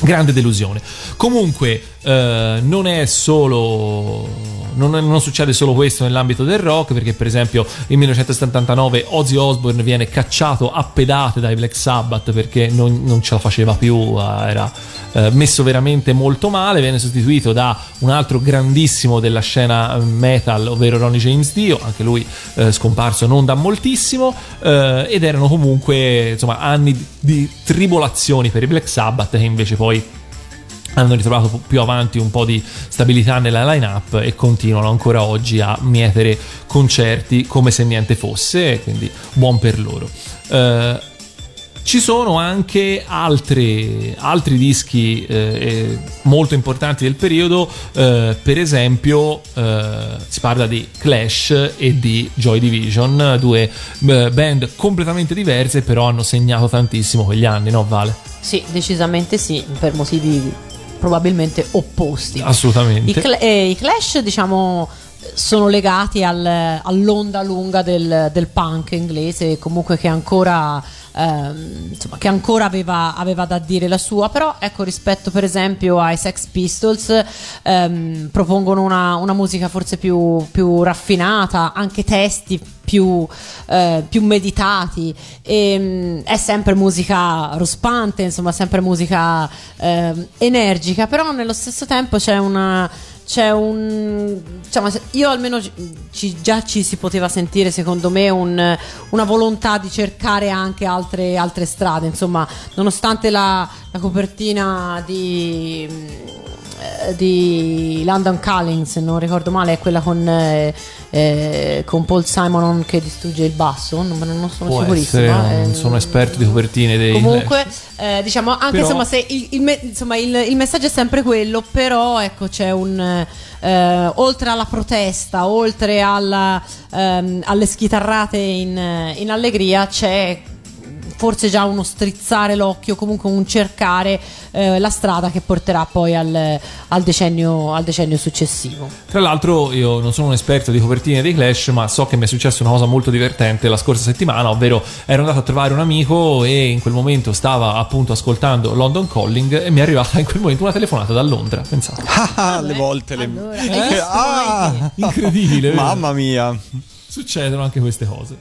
Grande delusione. Comunque, eh, non è solo. Non, non succede solo questo nell'ambito del rock, perché, per esempio, nel 1979 Ozzy Osbourne viene cacciato a pedate dai Black Sabbath perché non, non ce la faceva più, eh, era eh, messo veramente molto male. Viene sostituito da un altro grandissimo della scena metal, ovvero Ronnie James Dio, anche lui eh, scomparso non da moltissimo. eh, ed erano comunque insomma anni di tribolazioni per i Black Sabbath, che invece poi hanno ritrovato più avanti un po' di stabilità nella line-up e continuano ancora oggi a mietere concerti come se niente fosse, quindi buon per loro. Eh, ci sono anche altre- altri dischi eh, molto importanti del periodo, eh, per esempio eh, si parla di Clash e di Joy Division, due eh, band completamente diverse però hanno segnato tantissimo quegli anni, no Vale? Sì, decisamente sì, per motivi probabilmente opposti. Assolutamente. I, cl- eh, i Clash, diciamo, sono legati al- all'onda lunga del, del punk inglese, comunque che ancora, ehm, insomma, che ancora aveva, aveva da dire la sua, però ecco rispetto per esempio ai Sex Pistols ehm, propongono una, una musica forse più, più raffinata, anche testi più, eh, più meditati. E, mm, è sempre musica rospante insomma sempre musica ehm, energica. Però nello stesso tempo c'è una c'è un diciamo, io almeno ci- già ci si poteva sentire secondo me un- una volontà di cercare anche altre, altre strade. Insomma nonostante la, la copertina di di London Calling, se non ricordo male, è quella con, eh, eh, con Paul Simon che distrugge il basso. Non, non sono Può essere, non eh, sono esperto di copertine dei Comunque, eh, diciamo, anche Però- insomma, se il, il me- insomma, il- il messaggio è sempre quello, però ecco, c'è un. eh, oltre alla protesta, oltre alla, ehm, alle schitarrate in, in allegria, c'è forse già uno strizzare l'occhio, comunque un cercare eh, la strada che porterà poi al, al decennio, al decennio successivo. Tra l'altro io non sono un esperto di copertine dei Clash, ma so che mi è successa una cosa molto divertente la scorsa settimana, ovvero ero andato a trovare un amico e in quel momento stava appunto ascoltando London Calling e mi è arrivata in quel momento una telefonata da Londra, pensate. Ah, alle volte le... Allora, Eh, ah! Incredibile? Mamma mia. Succedono anche queste cose.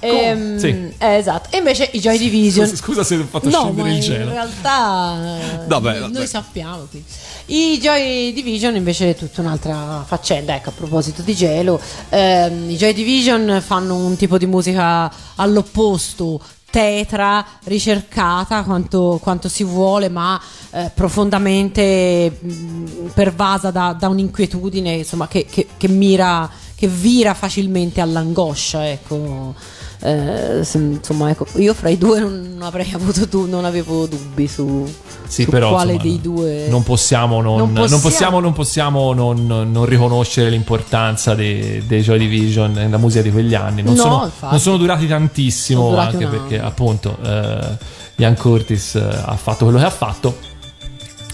Ehm, sì. eh, esatto. E invece i Joy Division. Scusa, scusa se ho fatto No, scendere il in gelo. realtà eh, Vabbè, noi sappiamo. qui. I Joy Division invece è tutta un'altra faccenda. Ecco, a proposito di gelo, ehm, i Joy Division fanno un tipo di musica all'opposto. Tetra, ricercata quanto, quanto si vuole, ma eh, profondamente mh, pervasa da, da un'inquietudine insomma, che, che- che mira, che vira facilmente all'angoscia. Ecco. Eh, se- insomma, ecco, io fra i due non avrei avuto tu, non avevo dubbi su, Sì, su però quale insomma, dei due. non possiamo non, Non possiamo- non, possiamo non- non riconoscere l'importanza dei, dei Joy Division nella musica di quegli anni. Non, No, sono, sono durati tantissimo, Sono durati anche un perché appunto eh, Ian Curtis eh, ha fatto quello che ha fatto.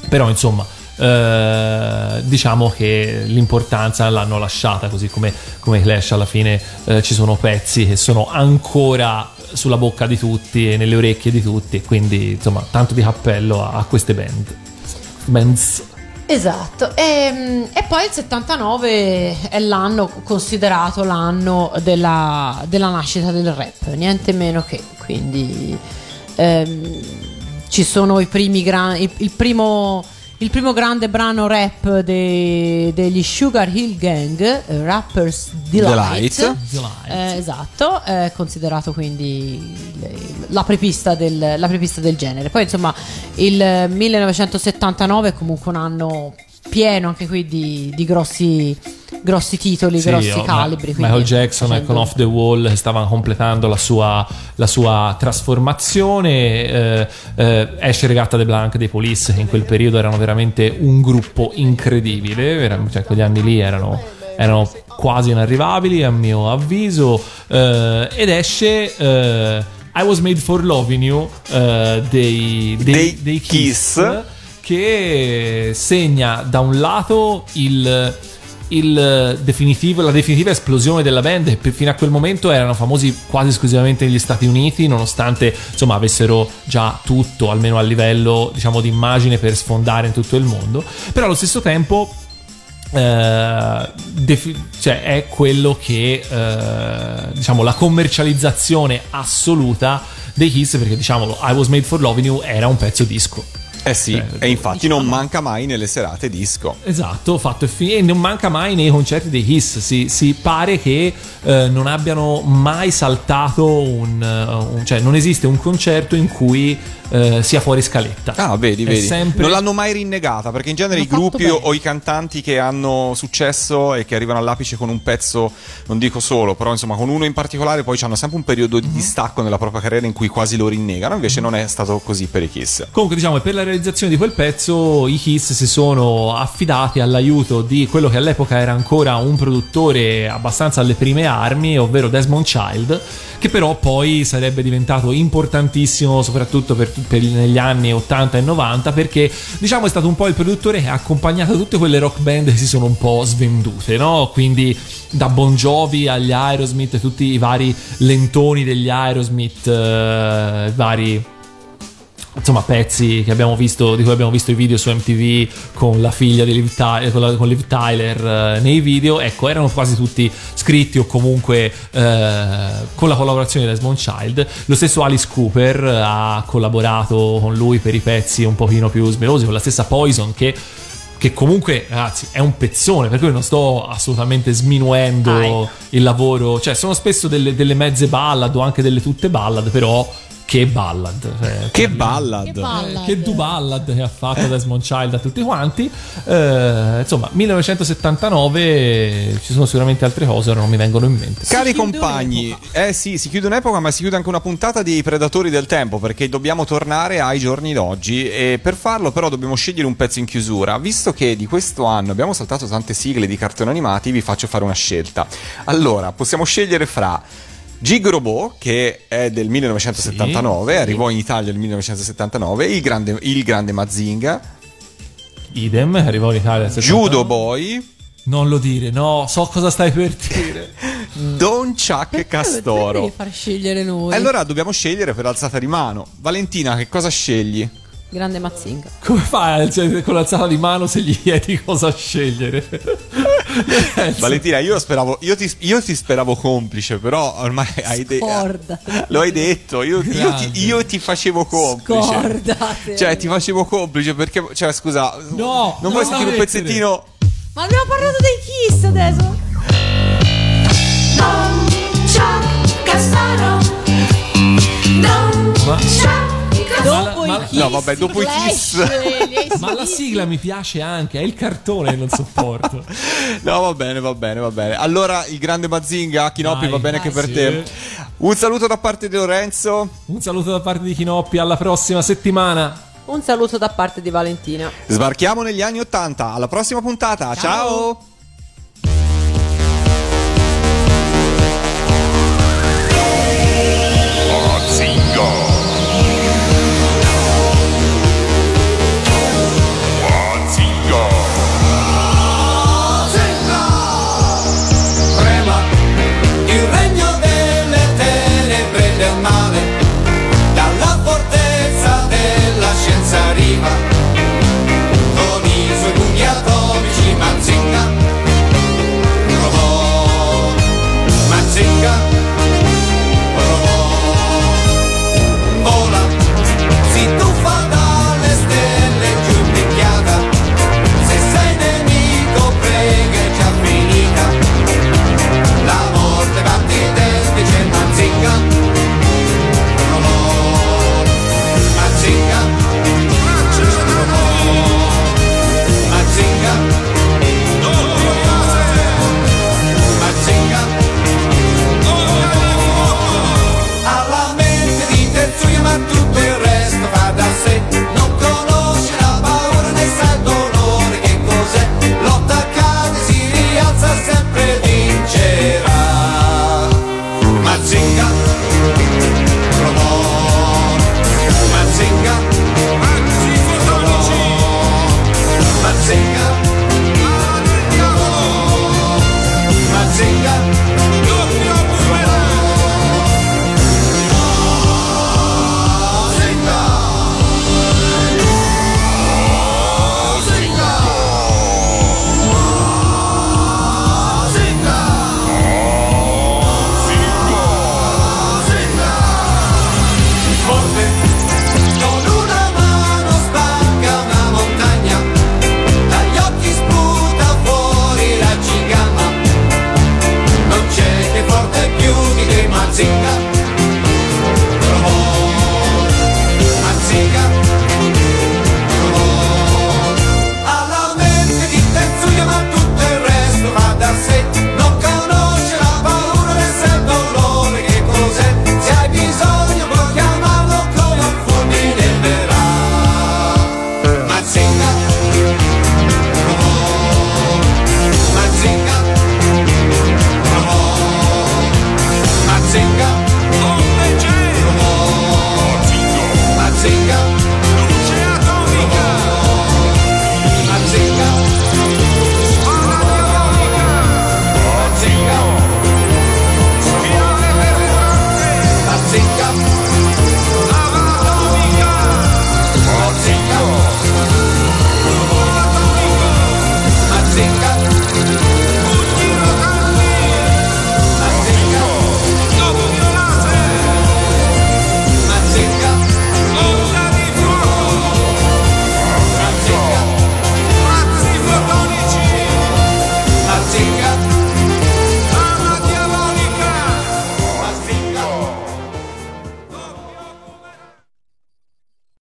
Però insomma. Eh, diciamo che l'importanza l'hanno lasciata così come, come Clash alla fine eh, ci sono pezzi che sono ancora sulla bocca di tutti e nelle orecchie di tutti e quindi insomma tanto di cappello a, a queste band. Bands. Esatto, e, e poi il 79 è l'anno considerato l'anno della, della nascita del rap, niente meno che, quindi ehm, ci sono i primi gran, il, il primo, il primo grande brano rap de- degli Sugar Hill Gang, eh, Rappers Delight, Delight. Eh, esatto, è considerato quindi le- l'apripista del, l'apripista del genere. Poi insomma il 1979 è comunque un anno pieno anche qui di, di grossi, grossi titoli, Sì, grossi oh, Ma- calibri. quindi Michael Jackson facendo- con Off the Wall che stava completando la sua, la sua trasformazione. eh, eh, esce Regatta de Blanc dei Police, che in quel periodo erano veramente un gruppo incredibile. vera- Cioè, quegli anni lì erano, erano quasi inarrivabili, a mio avviso. eh, ed esce. eh, I Was Made for Loving You eh, dei, dei, Dei dei Kiss, Kiss. Che segna da un lato il, il definitivo- la definitiva esplosione della band che fino a quel momento erano famosi quasi esclusivamente negli Stati Uniti nonostante insomma avessero già tutto almeno a livello diciamo di immagine per sfondare in tutto il mondo. Però allo stesso tempo eh, defi- cioè è quello che eh, diciamo la commercializzazione assoluta dei Kiss perché diciamolo I Was Made for Loving You era un pezzo disco Eh sì, Cioè, e infatti non diciamo- manca mai nelle serate disco. Esatto, fatto e finito. E non manca mai nei concerti dei Kiss. Si, si pare che eh, non abbiano mai saltato un, eh, un- cioè non esiste un concerto in cui eh, sia fuori scaletta. Ah, vedi, vedi. sempre- Non l'hanno mai rinnegata perché in genere Hanno i gruppi o, o i cantanti che hanno successo e che arrivano all'apice con un pezzo, non dico solo, però insomma con uno in particolare poi hanno sempre un periodo di distacco nella propria carriera in cui quasi lo rinnegano, invece non è stato così per i Kiss. Comunque, diciamo, per la realizzazione di quel pezzo, i Kiss si sono affidati all'aiuto di quello che all'epoca era ancora un produttore abbastanza alle prime armi, ovvero Desmond Child, che però poi sarebbe diventato importantissimo, soprattutto per, per- negli anni 80 e 90, perché diciamo è stato un po' il produttore che ha accompagnato tutte quelle rock band che si sono un po' svendute, no? Quindi da Bon Jovi agli Aerosmith, tutti i vari lentoni degli Aerosmith, eh, vari insomma pezzi che abbiamo visto di cui abbiamo visto i video su MTV con la figlia di Liv Tyler, con, la- con Liv Tyler eh, nei video ecco erano quasi tutti scritti o comunque eh, con la collaborazione di Desmond Child lo stesso Alice Cooper eh, ha collaborato con lui per i pezzi un pochino più smelosi con la stessa Poison che che comunque, ragazzi, è un pezzone, per cui non sto assolutamente sminuendo Dai. il lavoro. Cioè, sono spesso delle, delle mezze ballad o anche delle tutte ballad, però che ballad. cioè, Che ballad. Che ballad. Che do ballad che ha fatto Desmond Child a tutti quanti. Eh, insomma, 1979 ci sono sicuramente altre cose, ora non mi vengono in mente. Cari Si compagni, eh sì, si chiude un'epoca, ma si chiude anche una puntata dei Predatori del Tempo perché dobbiamo tornare ai giorni d'oggi. E per farlo, però, dobbiamo scegliere un pezzo in chiusura. Visto che di questo anno abbiamo saltato tante sigle di cartoni animati, vi faccio fare una scelta. Allora, possiamo scegliere fra. Gig Robot, che è del 1979, Sì, sì. arrivò in Italia nel 1979, il grande, il grande Mazinga, Idem, arrivò in Italia. nel 79. Judo Boy, Non lo dire, no, so cosa stai per dire. Don Chuck Perché Castoro. devi far scegliere noi. Allora dobbiamo scegliere per alzata di mano. Valentina, che cosa scegli? Grande Mazzinga. Come fai cioè, con l'alzata di mano se gli chiedi cosa scegliere? Valentina, io speravo, io ti, io ti speravo complice, però ormai hai detto. Lo hai detto, io, io ti, io ti facevo complice. Scordate. Cioè, ti facevo complice perché. Cioè, scusa. No, non non vuoi sentire un pezzettino. Ma abbiamo parlato dei Kiss adesso. Chuck Castoro Don Ma- Chuck Dopo ma- i Kiss. no, vabbè, dopo i Kiss. Ma la sigla mi piace anche, è il cartone che non sopporto. No, va bene, va bene, va bene. Allora, il grande Mazinga, Chinoppi, Dai, va bene anche dai, per sì. te. Un saluto da parte di Lorenzo. Un saluto da parte di Chinoppi, alla prossima settimana. Un saluto da parte di Valentina. Sbarchiamo negli anni Ottanta. Alla prossima puntata. Ciao.